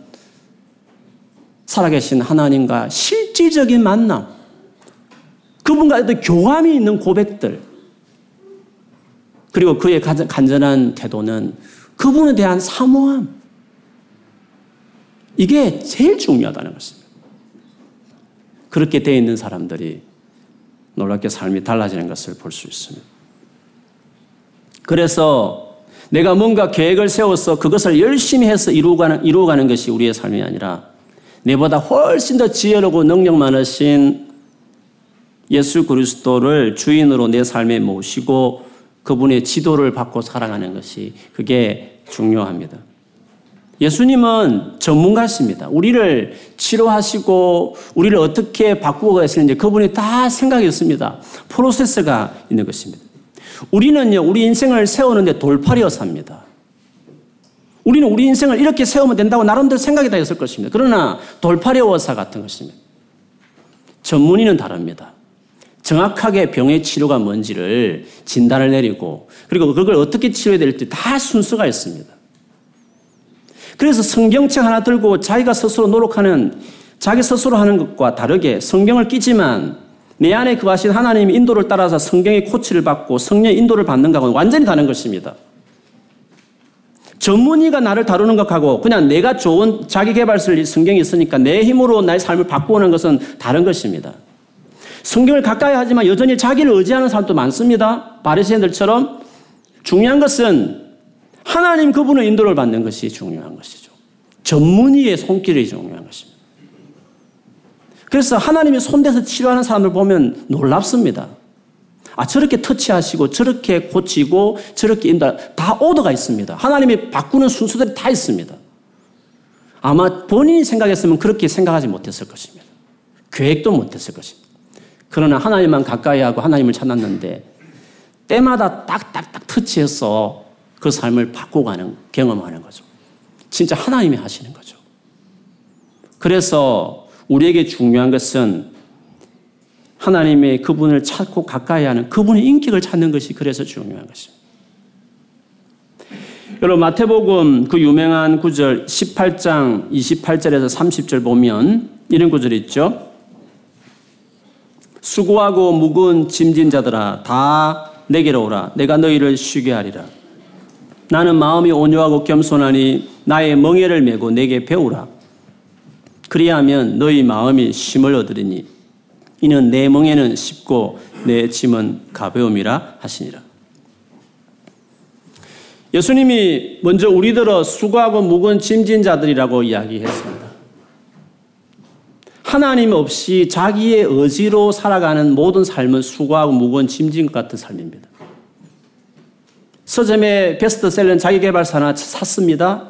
살아계신 하나님과 실질적인 만남, 그분과 어떤 교감이 있는 고백들, 그리고 그의 간절한 태도는 그분에 대한 사모함. 이게 제일 중요하다는 것입니다. 그렇게 되어 있는 사람들이 놀랍게 삶이 달라지는 것을 볼 수 있습니다. 그래서 내가 뭔가 계획을 세워서 그것을 열심히 해서 이루어가는, 이루어가는 것이 우리의 삶이 아니라 내보다 훨씬 더 지혜롭고 능력 많으신 예수 그리스도를 주인으로 내 삶에 모시고 그분의 지도를 받고 살아가는 것이 그게 중요합니다. 예수님은 전문가십니다. 우리를 치료하시고 우리를 어떻게 바꾸고 가시는지 그분이 다 생각이 있습니다. 프로세스가 있는 것입니다. 우리는요, 우리 인생을 세우는데 돌팔이어 삽니다. 우리는 우리 인생을 이렇게 세우면 된다고 나름대로 생각이 다 있을 것입니다. 그러나 돌팔이 원사 같은 것입니다. 전문의는 다릅니다. 정확하게 병의 치료가 뭔지를 진단을 내리고 그리고 그걸 어떻게 치료해야 될지 다 순서가 있습니다. 그래서 성경책 하나 들고 자기가 스스로 노력하는 자기 스스로 하는 것과 다르게 성경을 끼지만 내 안에 그 하신 하나님의 인도를 따라서 성경의 코치를 받고 성령의 인도를 받는 것과는 완전히 다른 것입니다. 전문의가 나를 다루는 것하고 그냥 내가 좋은 자기 개발설 성경이 있으니까 내 힘으로 나의 삶을 바꾸는 것은 다른 것입니다. 성경을 가까이 하지만 여전히 자기를 의지하는 사람도 많습니다. 바리새인들처럼 중요한 것은 하나님 그분의 인도를 받는 것이 중요한 것이죠. 전문의의 손길이 중요한 것입니다. 그래서 하나님이 손대서 치료하는 사람을 보면 놀랍습니다. 아, 저렇게 터치하시고, 저렇게 고치고, 저렇게 인다. 다 오더가 있습니다. 하나님이 바꾸는 순서들이 다 있습니다. 아마 본인이 생각했으면 그렇게 생각하지 못했을 것입니다. 계획도 못했을 것입니다. 그러나 하나님만 가까이 하고 하나님을 찾았는데 때마다 딱딱딱 터치해서 그 삶을 바꿔가는 경험하는 거죠. 진짜 하나님이 하시는 거죠. 그래서 우리에게 중요한 것은 하나님의 그분을 찾고 가까이 하는 그분의 인격을 찾는 것이 그래서 중요한 것입니다. 여러분 마태복음 그 유명한 구절 18장 28절에서 30절 보면 이런 구절이 있죠. 수고하고 무거운 짐진 자들아 다 내게로 오라 내가 너희를 쉬게 하리라. 나는 마음이 온유하고 겸손하니 나의 멍에를 메고 내게 배우라. 그리하면 너희 마음이 쉼을 얻으리니 이는 내 멍에는 쉽고 내 짐은 가벼움이라 하시니라. 예수님이 먼저 우리들어 수고하고 무거운 짐진 자들이라고 이야기했습니다. 하나님 없이 자기의 의지로 살아가는 모든 삶은 수고하고 무거운 짐진 것 같은 삶입니다. 서점에 베스트셀러는 자기개발사나 샀습니다.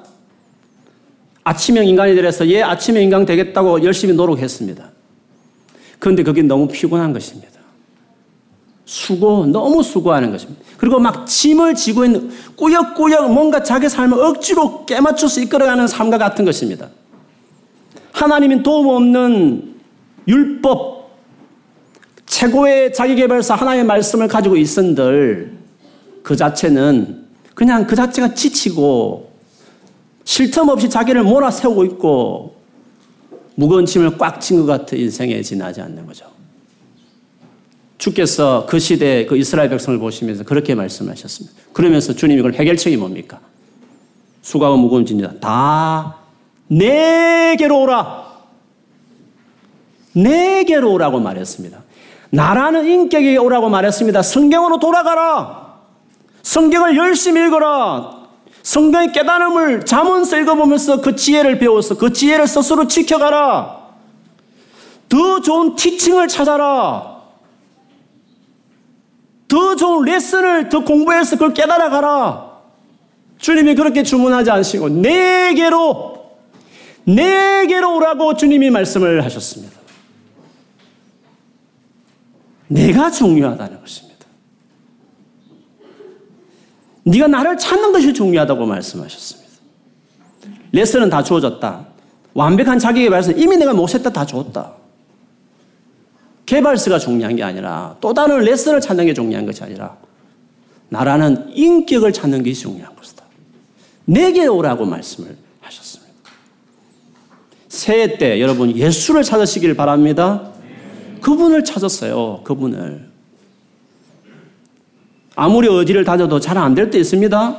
아침형 인간이 되어서 얘 아침형 인간 되겠다고 열심히 노력했습니다. 그런데 그게 너무 피곤한 것입니다. 수고, 너무 수고하는 것입니다. 그리고 막 짐을 지고 있는 꾸역꾸역 뭔가 자기 삶을 억지로 깨맞춰서 이끌어가는 삶과 같은 것입니다. 하나님이 도움 없는 율법, 최고의 자기개발사 하나님의 말씀을 가지고 있은들 그 자체는 그냥 그 자체가 지치고 쉴틈 없이 자기를 몰아세우고 있고 무거운 짐을 꽉 친 것 같은 인생에 지나지 않는 거죠. 주께서 그 시대 그 이스라엘 백성을 보시면서 그렇게 말씀하셨습니다. 그러면서 주님이 그걸 해결책이 뭡니까? 수가와 무거운 짐이다. 다 내게로 오라. 내게로 오라고 말했습니다. 나라는 인격에게 오라고 말했습니다. 성경으로 돌아가라. 성경을 열심히 읽어라. 성경의 깨달음을 잠언서 읽어보면서 그 지혜를 배워서 그 지혜를 스스로 지켜가라. 더 좋은 티칭을 찾아라. 더 좋은 레슨을 더 공부해서 그걸 깨달아가라. 주님이 그렇게 주문하지 않으시고 내게로 내게로 오라고 주님이 말씀을 하셨습니다. 내가 중요하다는 것입니다. 네가 나를 찾는 것이 중요하다고 말씀하셨습니다. 레슨은 다 주어졌다. 완벽한 자기 개발서 이미 내가 못했다 다 줬다. 개발서가 중요한 게 아니라 또 다른 레슨을 찾는 게 중요한 것이 아니라 나라는 인격을 찾는 게 중요한 것이다. 내게 오라고 말씀을 하셨습니다. 새해 때 여러분 예수를 찾으시길 바랍니다. 그분을 찾았어요. 그분을. 아무리 어디를 다녀도 잘 안 될 때 있습니다.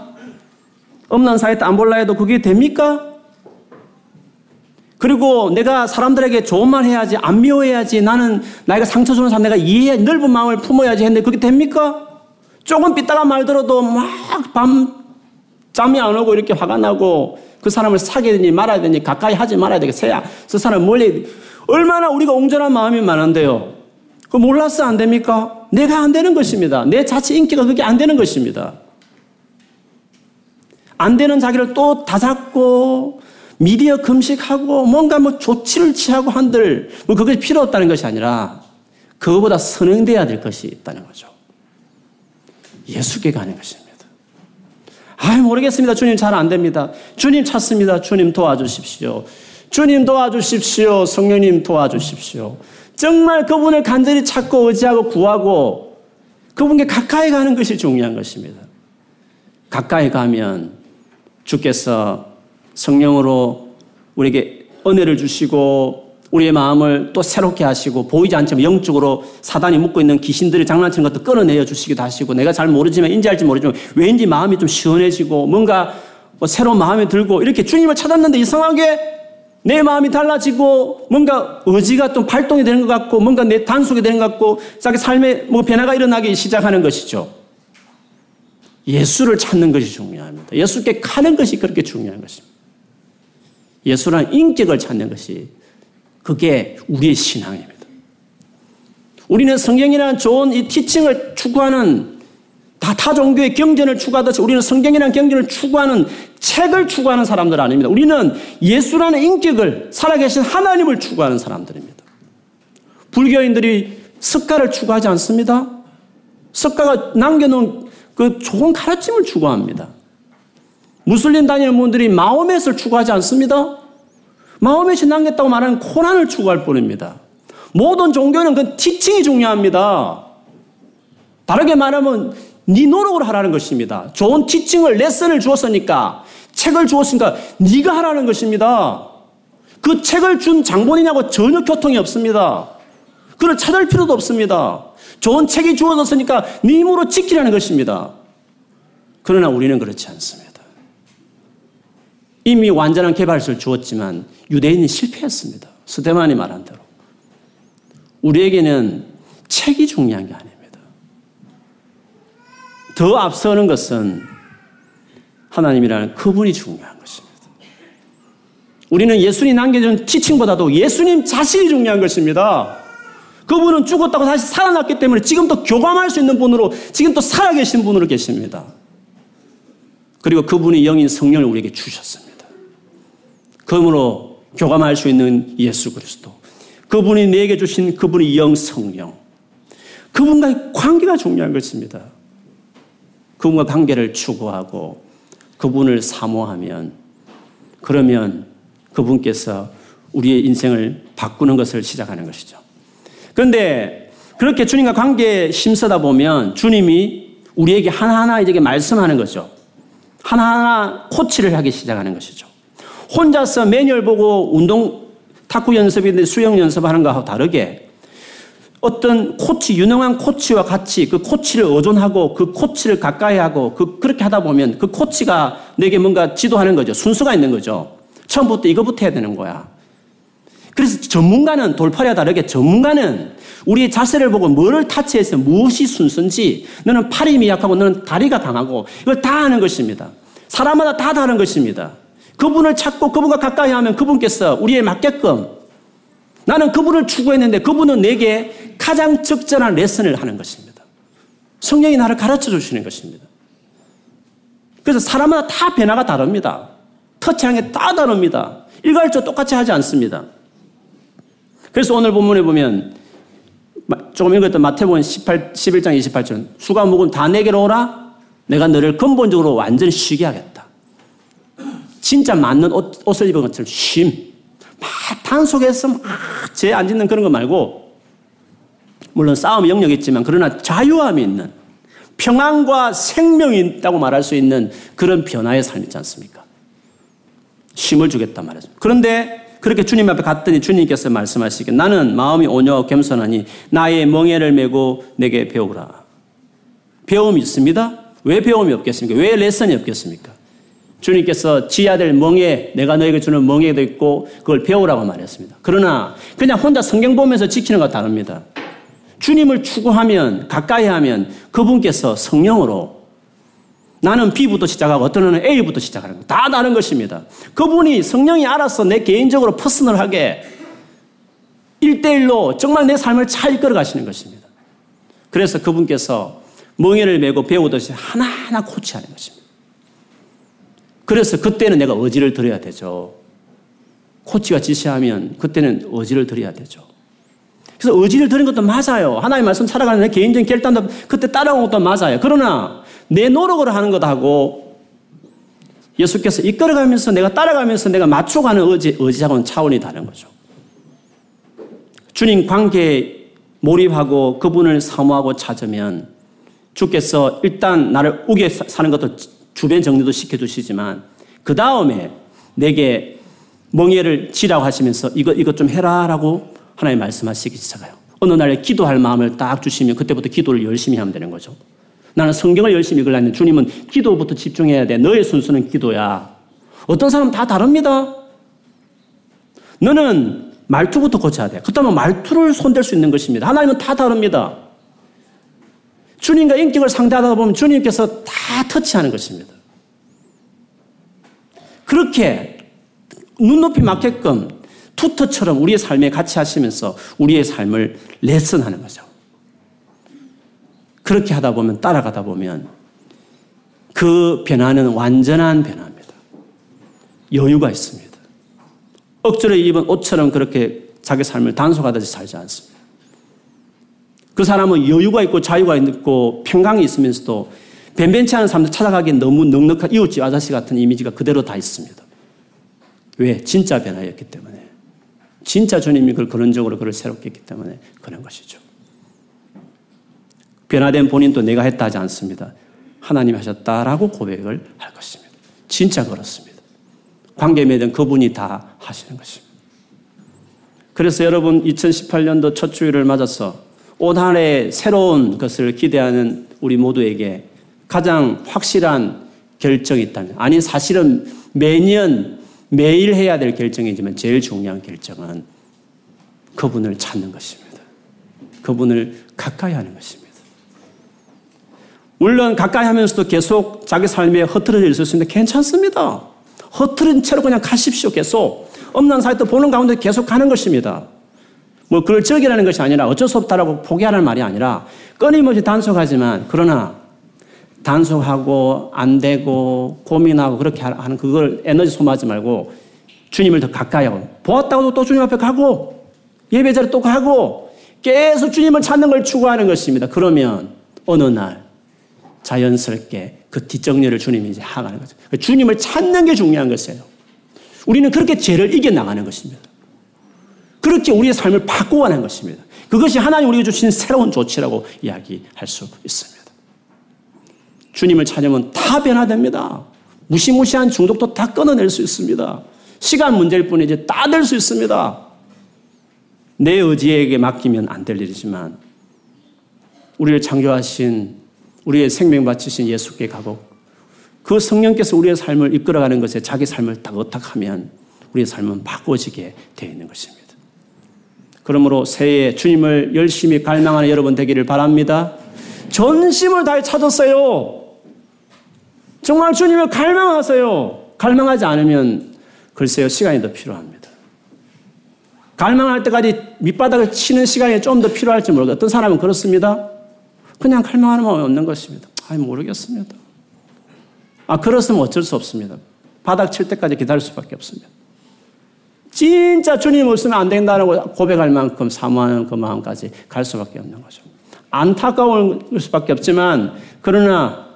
없는 사이트 안 볼라 해도 그게 됩니까? 그리고 내가 사람들에게 좋은 말 해야지, 안 미워해야지, 나는 나이가 상처 주는 사람 내가 이해, 넓은 마음을 품어야지 했는데 그게 됩니까? 조금 삐딱한 말 들어도 막 밤 잠이 안 오고 이렇게 화가 나고 그 사람을 사귀야 되니 말아야 되니 가까이 하지 말아야 되겠어요. 그 사람 멀리 얼마나 우리가 옹졸한 마음이 많은데요. 그 몰라서 안 됩니까? 내가 안 되는 것입니다. 내 자체 인기가 그게 안 되는 것입니다. 안 되는 자기를 또 다잡고 미디어 금식하고 뭔가 뭐 조치를 취하고 한들 뭐 그것이 필요 없다는 것이 아니라 그거보다 선행돼야 될 것이 있다는 거죠. 예수께 가는 것입니다. 아, 모르겠습니다. 주님 잘 안 됩니다. 주님 찾습니다. 주님 도와주십시오. 주님 도와주십시오. 성령님 도와주십시오. 정말 그분을 간절히 찾고 의지하고 구하고 그분께 가까이 가는 것이 중요한 것입니다. 가까이 가면 주께서 성령으로 우리에게 은혜를 주시고 우리의 마음을 또 새롭게 하시고 보이지 않지만 영적으로 사단이 묶고 있는 귀신들이 장난치는 것도 끌어내어 주시기도 하시고 내가 잘 모르지만 인지할지 모르지만 왠지 마음이 좀 시원해지고 뭔가 뭐 새로운 마음이 들고 이렇게 주님을 찾았는데 이상하게 내 마음이 달라지고 뭔가 의지가 좀 발동이 되는 것 같고 뭔가 내 단속이 되는 것 같고 자기 삶에 뭐 변화가 일어나기 시작하는 것이죠. 예수를 찾는 것이 중요합니다. 예수께 가는 것이 그렇게 중요한 것입니다. 예수란 인격을 찾는 것이 그게 우리의 신앙입니다. 우리는 성경이라는 좋은 이 티칭을 추구하는 다 타 종교의 경전을 추구하듯이 우리는 성경이라는 경전을 추구하는 책을 추구하는 사람들 아닙니다. 우리는 예수라는 인격을 살아계신 하나님을 추구하는 사람들입니다. 불교인들이 석가를 추구하지 않습니다. 석가가 남겨놓은 그 좋은 가르침을 추구합니다. 무슬림 다니는 분들이 마호멧을 추구하지 않습니다. 마호멧이 남겼다고 말하는 코란을 추구할 뿐입니다. 모든 종교는 그 티칭이 중요합니다. 다르게 말하면 네 노력을 하라는 것입니다. 좋은 티칭을 레슨을 주었으니까 책을 주었으니까 네가 하라는 것입니다. 그 책을 준 장본이냐고 전혀 교통이 없습니다. 그를 찾을 필요도 없습니다. 좋은 책이 주어졌으니까 네 힘으로 지키라는 것입니다. 그러나 우리는 그렇지 않습니다. 이미 완전한 개발서를 주었지만 유대인이 실패했습니다. 스테만이 말한 대로. 우리에게는 책이 중요한 게 아닙니다. 더 앞서는 것은 하나님이라는 그분이 중요한 것입니다. 우리는 예수님이 남겨준 티칭보다도 예수님 자신이 중요한 것입니다. 그분은 죽었다고 다시 살아났기 때문에 지금도 교감할 수 있는 분으로 지금 또 살아계신 분으로 계십니다. 그리고 그분이 영인 성령을 우리에게 주셨습니다. 그러므로 교감할 수 있는 예수 그리스도. 그분이 내게 주신 그분의 영 성령. 그분과의 관계가 중요한 것입니다. 그분과 관계를 추구하고 그분을 사모하면 그러면 그분께서 우리의 인생을 바꾸는 것을 시작하는 것이죠. 그런데 그렇게 주님과 관계에 심서다 보면 주님이 우리에게 하나하나 이제 말씀하는 거죠. 하나하나 코치를 하기 시작하는 것이죠. 혼자서 매뉴얼 보고 운동 탁구 연습인데 수영 연습하는 거하고 다르게 어떤 코치, 유능한 코치와 같이 그 코치를 의존하고 그 코치를 가까이 하고 그, 그렇게 하다 보면 그 코치가 내게 뭔가 지도하는 거죠. 순서가 있는 거죠. 처음부터 이거부터 해야 되는 거야. 그래서 전문가는 돌파리와 다르게 전문가는 우리의 자세를 보고 뭐를 타치해서 무엇이 순서인지 너는 팔이 미약하고 너는 다리가 강하고 이걸 다 아는 것입니다. 사람마다 다 다른 것입니다. 그분을 찾고 그분과 가까이 하면 그분께서 우리에 맞게끔 나는 그분을 추구했는데 그분은 내게 가장 적절한 레슨을 하는 것입니다. 성령이 나를 가르쳐 주시는 것입니다. 그래서 사람마다 다 변화가 다릅니다. 터치하는 게 다 다릅니다. 일괄적 똑같이 하지 않습니다. 그래서 오늘 본문에 보면 조금 읽었던 마태복음 18, 11장 28절 수가 묵은 다 내게로 오라 내가 너를 근본적으로 완전히 쉬게 하겠다. 진짜 맞는 옷, 옷을 입은 것처럼 쉼. 막 단속해서 막죄 안 짓는 그런 거 말고 물론 싸움 영역이 있지만 그러나 자유함이 있는 평안과 생명이 있다고 말할 수 있는 그런 변화의 삶이 있지 않습니까? 쉼을 주겠다 말했습니다. 그런데 그렇게 주님 앞에 갔더니 주님께서 말씀하시기에 나는 마음이 온유하고 겸손하니 나의 멍에를 메고 내게 배우라. 배움이 있습니다. 왜 배움이 없겠습니까? 왜 레슨이 없겠습니까? 주님께서 지아들 멍에 내가 너에게 주는 멍에도 있고 그걸 배우라고 말했습니다. 그러나 그냥 혼자 성경 보면서 지키는 것 다릅니다. 주님을 추구하면 가까이 하면 그분께서 성령으로 나는 B부터 시작하고 어떤 애는 A부터 시작하는 거. 다 다른 것입니다. 그분이 성령이 알아서 내 개인적으로 퍼스널하게 1대1로 정말 내 삶을 잘 이끌어 가시는 것입니다. 그래서 그분께서 멍에를 메고 배우듯이 하나하나 코치하는 것입니다. 그래서 그때는 내가 의지를 드려야 되죠. 코치가 지시하면 그때는 의지를 드려야 되죠. 그래서 의지를 드는 것도 맞아요. 하나님 말씀 살아가는 내 개인적인 결단도 그때 따라온 것도 맞아요. 그러나 내 노력으로 하는 것하고 예수께서 이끌어가면서 내가 따라가면서 내가 맞춰가는 의지, 의지하고는 차원이 다른 거죠. 주님 관계에 몰입하고 그분을 사모하고 찾으면 주께서 일단 나를 우게 사는 것도 주변 정리도 시켜주시지만 그 다음에 내게 멍에를 지라고 하시면서 이것, 이것 좀 해라라고 하나님 말씀하시기 시작해요. 어느 날에 기도할 마음을 딱 주시면 그때부터 기도를 열심히 하면 되는 거죠. 나는 성경을 열심히 읽으려는데 주님은 기도부터 집중해야 돼. 너의 순수는 기도야. 어떤 사람 다 다릅니다. 너는 말투부터 고쳐야 돼. 그렇다면 말투를 손댈 수 있는 것입니다. 하나님은 다 다릅니다. 주님과 인격을 상대하다 보면 주님께서 다 터치하는 것입니다. 그렇게 눈높이 맞게끔 투터처럼 우리의 삶에 같이 하시면서 우리의 삶을 레슨하는 거죠. 그렇게 하다 보면 따라가다 보면 그 변화는 완전한 변화입니다. 여유가 있습니다. 억지로 입은 옷처럼 그렇게 자기 삶을 단속하듯이 살지 않습니다. 그 사람은 여유가 있고 자유가 있고 평강이 있으면서도 변변치 않은 사람들 찾아가기엔 너무 넉넉한 이웃집 아저씨 같은 이미지가 그대로 다 있습니다. 왜? 진짜 변화였기 때문에. 진짜 주님이 그걸 근원적으로 그걸 새롭게 했기 때문에 그런 것이죠. 변화된 본인도 내가 했다 하지 않습니다. 하나님 하셨다라고 고백을 할 것입니다. 진짜 그렇습니다. 관계 맺은 그분이 다 하시는 것입니다. 그래서 여러분 2018년도 첫 주일을 맞아서 올 한 해 새로운 것을 기대하는 우리 모두에게 가장 확실한 결정이 있다면 아니 사실은 매년 매일 해야 될 결정이지만 제일 중요한 결정은 그분을 찾는 것입니다. 그분을 가까이 하는 것입니다. 물론 가까이 하면서도 계속 자기 삶에 흐트러질 수 있습니다. 괜찮습니다. 흐트린 채로 그냥 가십시오. 계속. 없는 사이트 보는 가운데 계속 가는 것입니다. 뭐 그걸 즐기라는 것이 아니라 어쩔 수 없다라고 포기하는 말이 아니라 끊임없이 단속하지만 그러나 단속하고 안 되고 고민하고 그렇게 하는 그걸 에너지 소모하지 말고 주님을 더 가까이 하고 보았다고 또 주님 앞에 가고 예배자를 또 가고 계속 주님을 찾는 걸 추구하는 것입니다. 그러면 어느 날 자연스럽게 그 뒷정리를 주님이 이제 하가는 거죠. 주님을 찾는 게 중요한 것이에요. 우리는 그렇게 죄를 이겨나가는 것입니다. 그렇게 우리의 삶을 바꾸어가는 것입니다. 그것이 하나님 우리가 주신 새로운 조치라고 이야기할 수 있습니다. 주님을 찾으면 다 변화됩니다. 무시무시한 중독도 다 끊어낼 수 있습니다. 시간 문제일 뿐이지 다될수 있습니다. 내 의지에게 맡기면 안 될 일이지만 우리를 창조하신 우리의 생명 바치신 예수께 가고 그 성령께서 우리의 삶을 이끌어가는 것에 자기 삶을 딱 의탁하면 우리의 삶은 바꿔지게 되어 있는 것입니다. 그러므로 새해 주님을 열심히 갈망하는 여러분 되기를 바랍니다. 전심을 다해 찾았어요. 정말 주님을 갈망하세요. 갈망하지 않으면 글쎄요, 시간이 더 필요합니다. 갈망할 때까지 밑바닥을 치는 시간이 좀 더 필요할지 모르겠어요. 어떤 사람은 그렇습니다. 그냥 갈망하는 마음이 없는 것입니다. 아 모르겠습니다. 아, 그렇으면 어쩔 수 없습니다. 바닥 칠 때까지 기다릴 수밖에 없습니다. 진짜 주님 없으면 안 된다는 고백할 만큼 사모하는 그 마음까지 갈 수밖에 없는 거죠. 안타까울 수밖에 없지만, 그러나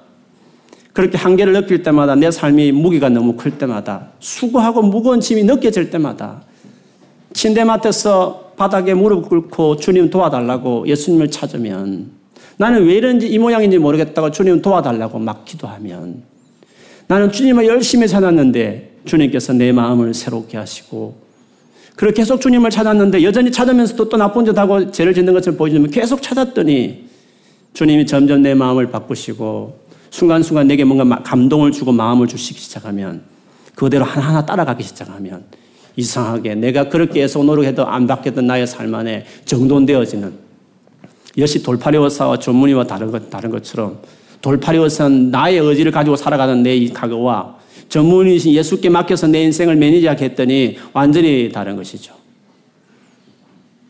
그렇게 한계를 느낄 때마다 내 삶이 무기가 너무 클 때마다 수고하고 무거운 짐이 느껴질 때마다 침대맡에서 바닥에 무릎 꿇고 주님 도와달라고 예수님을 찾으면 나는 왜 이런지 이 모양인지 모르겠다고 주님 도와달라고 막 기도하면 나는 주님을 열심히 찾았는데 주님께서 내 마음을 새롭게 하시고 그렇게 계속 주님을 찾았는데 여전히 찾으면서도 또 나쁜 짓 하고 죄를 짓는 것을 보여주면 계속 찾았더니 주님이 점점 내 마음을 바꾸시고 순간순간 내게 뭔가 감동을 주고 마음을 주시기 시작하면 그대로 하나하나 따라가기 시작하면 이상하게 내가 그렇게 해서 노력해도 안 바뀌었던 나의 삶 안에 정돈되어지는 역시 돌파리워사와 전문의와 다른 것, 다른 것처럼 돌파리워사는 나의 의지를 가지고 살아가는 내 각오와 전문의신 예수께 맡겨서 내 인생을 매니지하게 했더니 완전히 다른 것이죠.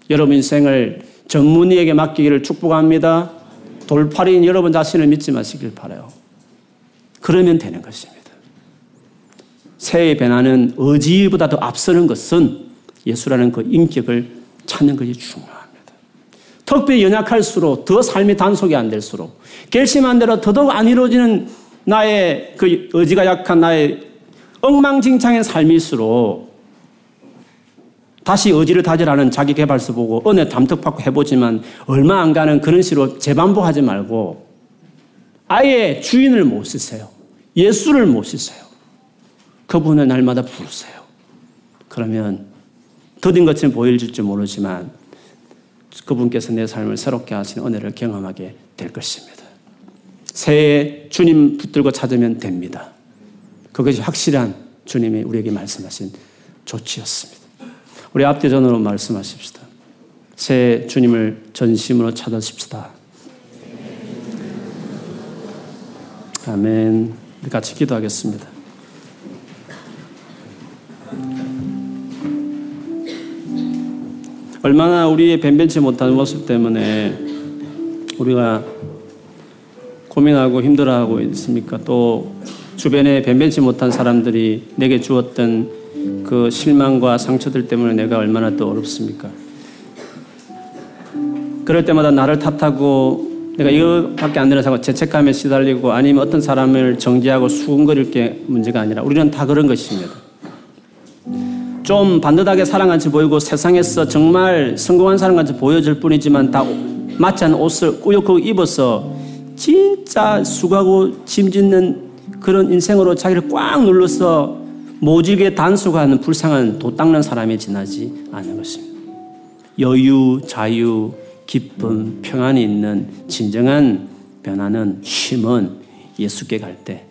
여러분 인생을 전문의에게 맡기기를 축복합니다. 돌팔이인 여러분 자신을 믿지 마시길 바라요. 그러면 되는 것입니다. 새해 변화는 의지보다 더 앞서는 것은 예수라는 그 인격을 찾는 것이 중요합니다. 특별히 연약할수록 더 삶이 단속이 안 될수록 결심한 대로 더더욱 안 이루어지는 나의 그 의지가 약한 나의 엉망진창의 삶일수록 다시 의지를 다지라는 자기 개발서 보고 은혜 담덕받고 해보지만 얼마 안 가는 그런 식으로 재반복하지 말고 아예 주인을 못 쓰세요. 예수를 못 쓰세요. 그분을 날마다 부르세요. 그러면 더딘 것처럼 보일지 모르지만 그분께서 내 삶을 새롭게 하시는 은혜를 경험하게 될 것입니다. 새해 주님 붙들고 찾으면 됩니다. 그것이 확실한 주님이 우리에게 말씀하신 조치였습니다. 우리 앞뒤전으로 말씀하십시다. 새 주님을 전심으로 찾으십시다. 아멘. 같이 기도하겠습니다. 얼마나 우리의 변변치 못한 모습 때문에 우리가 고민하고 힘들어하고 있습니까? 또 주변에 변변치 못한 사람들이 내게 주었던 그 실망과 상처들 때문에 내가 얼마나 또 어렵습니까? 그럴 때마다 나를 탓하고 내가 이거밖에 안 되는 상황 죄책감에 시달리고 아니면 어떤 사람을 정지하고 수군거릴 게 문제가 아니라 우리는 다 그런 것입니다. 좀 반듯하게 사랑같이 보이고 세상에서 정말 성공한 사람같이 보여질 뿐이지만 다 맞지 않은 옷을 꾸역꾸역 입어서 진짜 수고하고 짐 짓는 그런 인생으로 자기를 꽉 눌러서 모질게 단속하는 불쌍한 도 닦는 사람이 지나지 않는 것입니다. 여유, 자유, 기쁨, 평안이 있는 진정한 변화는 쉼은 예수께 갈 때,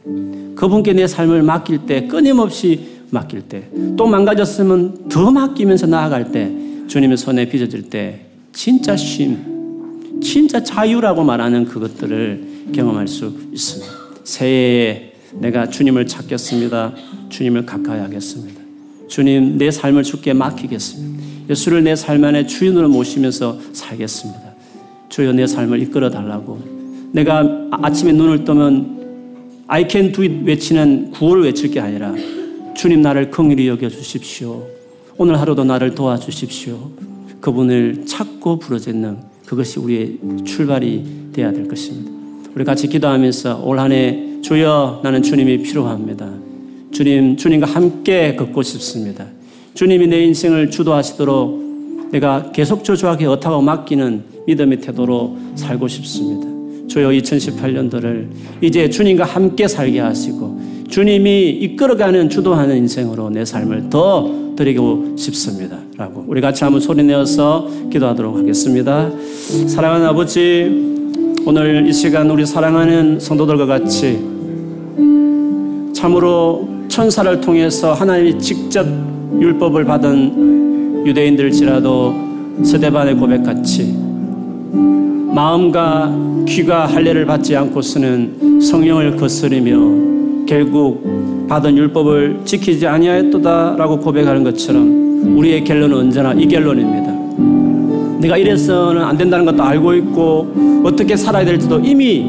그분께 내 삶을 맡길 때, 끊임없이 맡길 때, 또 망가졌으면 더 맡기면서 나아갈 때, 주님의 손에 빚어질 때, 진짜 쉼, 진짜 자유라고 말하는 그것들을 경험할 수 있습니다. 새해에 내가 주님을 찾겠습니다. 주님을 가까이 하겠습니다. 주님, 내 삶을 주께 맡기겠습니다. 예수를 내 삶 안에 주인으로 모시면서 살겠습니다. 주여 내 삶을 이끌어 달라고. 내가 아침에 눈을 뜨면 I can do it 외치는 구호를 외칠 게 아니라 주님 나를 긍휼히 여겨 주십시오. 오늘 하루도 나를 도와 주십시오. 그분을 찾고 부르짖는 그것이 우리의 출발이 되어야 될 것입니다. 우리 같이 기도하면서 올 한 해 주여 나는 주님이 필요합니다. 주님, 주님과 함께 걷고 싶습니다. 주님이 내 인생을 주도하시도록 내가 계속 저주하게 어타고 맡기는 믿음의 태도로 살고 싶습니다. 주여 2018년도를 이제 주님과 함께 살게 하시고 주님이 이끌어가는 주도하는 인생으로 내 삶을 더 드리고 싶습니다. 라고 우리 같이 한번 소리 내어서 기도하도록 하겠습니다. 사랑하는 아버지, 오늘 이 시간 우리 사랑하는 성도들과 같이 참으로 천사를 통해서 하나님이 직접 율법을 받은 유대인들지라도 세대반의 고백같이 마음과 귀가 할례를 받지 않고서는 성령을 거스리며 결국 받은 율법을 지키지 아니하였도다라고 고백하는 것처럼 우리의 결론은 언제나 이 결론입니다. 내가 이래서는 안 된다는 것도 알고 있고 어떻게 살아야 될지도 이미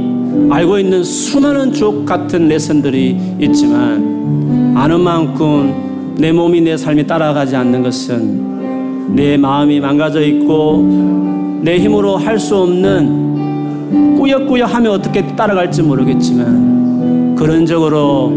알고 있는 수많은 족 같은 레슨들이 있지만 아는 만큼 내 몸이 내 삶이 따라가지 않는 것은 내 마음이 망가져 있고 내 힘으로 할 수 없는 꾸역꾸역 하면 어떻게 따라갈지 모르겠지만 그런적으로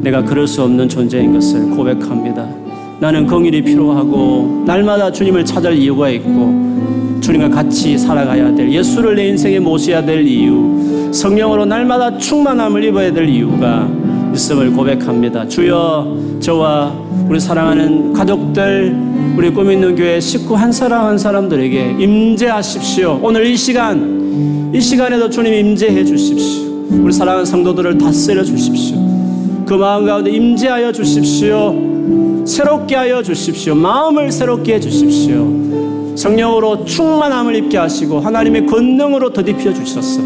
내가 그럴 수 없는 존재인 것을 고백합니다. 나는 긍일이 필요하고 날마다 주님을 찾을 이유가 있고 주님과 같이 살아가야 될 예수를 내 인생에 모셔야 될 이유 성령으로 날마다 충만함을 입어야 될 이유가 있음을 고백합니다. 주여 저와 우리 사랑하는 가족들 우리 꿈 있는 교회 식구 한 사람 한 사람들에게 임재하십시오. 오늘 이 시간 이 시간에도 주님 임재해 주십시오. 우리 사랑하는 성도들을 다스려 주십시오. 그 마음 가운데 임재하여 주십시오. 새롭게 하여 주십시오. 마음을 새롭게 해 주십시오. 성령으로 충만함을 입게 하시고 하나님의 권능으로 더디피어 주셨어.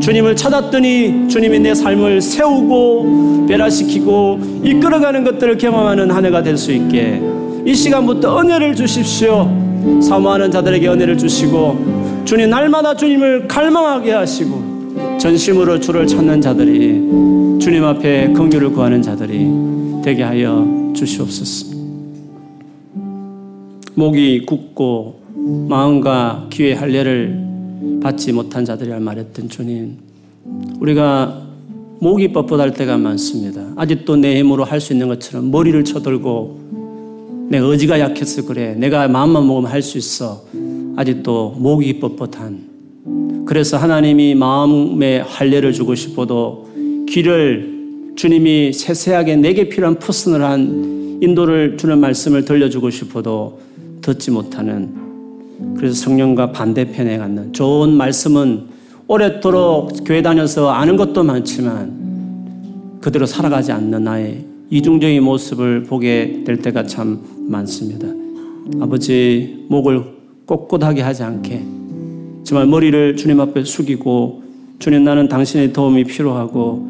주님을 찾았더니 주님이 내 삶을 세우고 변화시키고 이끌어가는 것들을 경험하는 한 해가 될 수 있게 이 시간부터 은혜를 주십시오. 사모하는 자들에게 은혜를 주시고 주님 날마다 주님을 갈망하게 하시고 전심으로 주를 찾는 자들이 주님 앞에 긍휼을 구하는 자들이 되게 하여 주시옵소서. 목이 굳고 마음과 귀의 할례를 받지 못한 자들이라 말했던 주님, 우리가 목이 뻣뻣할 때가 많습니다. 아직도 내 힘으로 할 수 있는 것처럼 머리를 쳐들고 내 의지가 약해서 그래. 내가 마음만 먹으면 할 수 있어. 아직도 목이 뻣뻣한. 그래서 하나님이 마음에 할례를 주고 싶어도 귀를 주님이 세세하게 내게 필요한 퍼스널한 인도를 주는 말씀을 들려주고 싶어도 듣지 못하는 그래서 성령과 반대편에 갖는 좋은 말씀은 오랫도록 교회 다녀서 아는 것도 많지만 그대로 살아가지 않는 나의 이중적인 모습을 보게 될 때가 참 많습니다. 아버지 목을 꼿꼿하게 하지 않게 정말 머리를 주님 앞에 숙이고 주님 나는 당신의 도움이 필요하고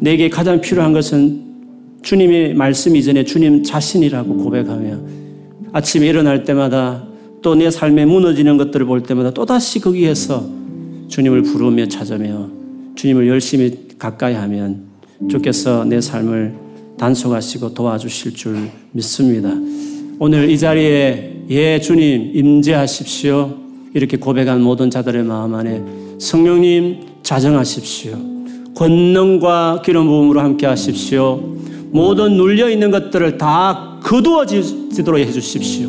내게 가장 필요한 것은 주님의 말씀 이전에 주님 자신이라고 고백하며 아침에 일어날 때마다 또 내 삶에 무너지는 것들을 볼 때마다 또다시 거기에서 주님을 부르며 찾으며 주님을 열심히 가까이 하면 주께서 내 삶을 단속하시고 도와주실 줄 믿습니다. 오늘 이 자리에 예 주님 임재하십시오. 이렇게 고백한 모든 자들의 마음 안에 성령님 자정하십시오. 권능과 기름 부음으로 함께 하십시오. 모든 눌려 있는 것들을 다 거두어지도록 해 주십시오.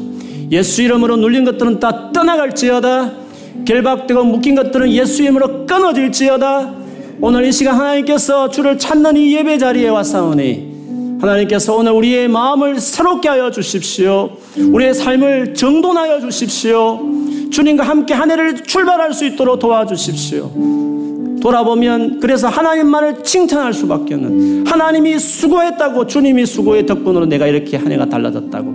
예수 이름으로 눌린 것들은 다 떠나갈지어다. 결박되고 묶인 것들은 예수 이름으로 끊어질지어다. 오늘 이 시간 하나님께서 주를 찾는 이 예배 자리에 왔사오니 하나님께서 오늘 우리의 마음을 새롭게 하여 주십시오. 우리의 삶을 정돈하여 주십시오. 주님과 함께 한 해를 출발할 수 있도록 도와주십시오. 돌아보면 그래서 하나님만을 칭찬할 수밖에 없는 하나님이 수고했다고 주님이 수고의 덕분으로 내가 이렇게 한 해가 달라졌다고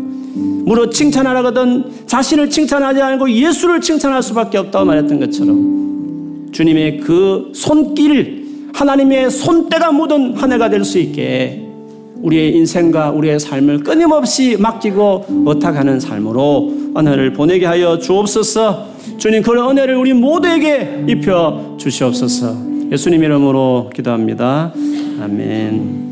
무릇 칭찬하라거든 자신을 칭찬하지 않고 예수를 칭찬할 수밖에 없다고 말했던 것처럼 주님의 그 손길 하나님의 손때가 묻은 한 해가 될 수 있게 우리의 인생과 우리의 삶을 끊임없이 맡기고 어탁하는 삶으로 은혜를 보내게 하여 주옵소서. 주님 그런 은혜를 우리 모두에게 입혀 주시옵소서. 예수님 이름으로 기도합니다. 아멘.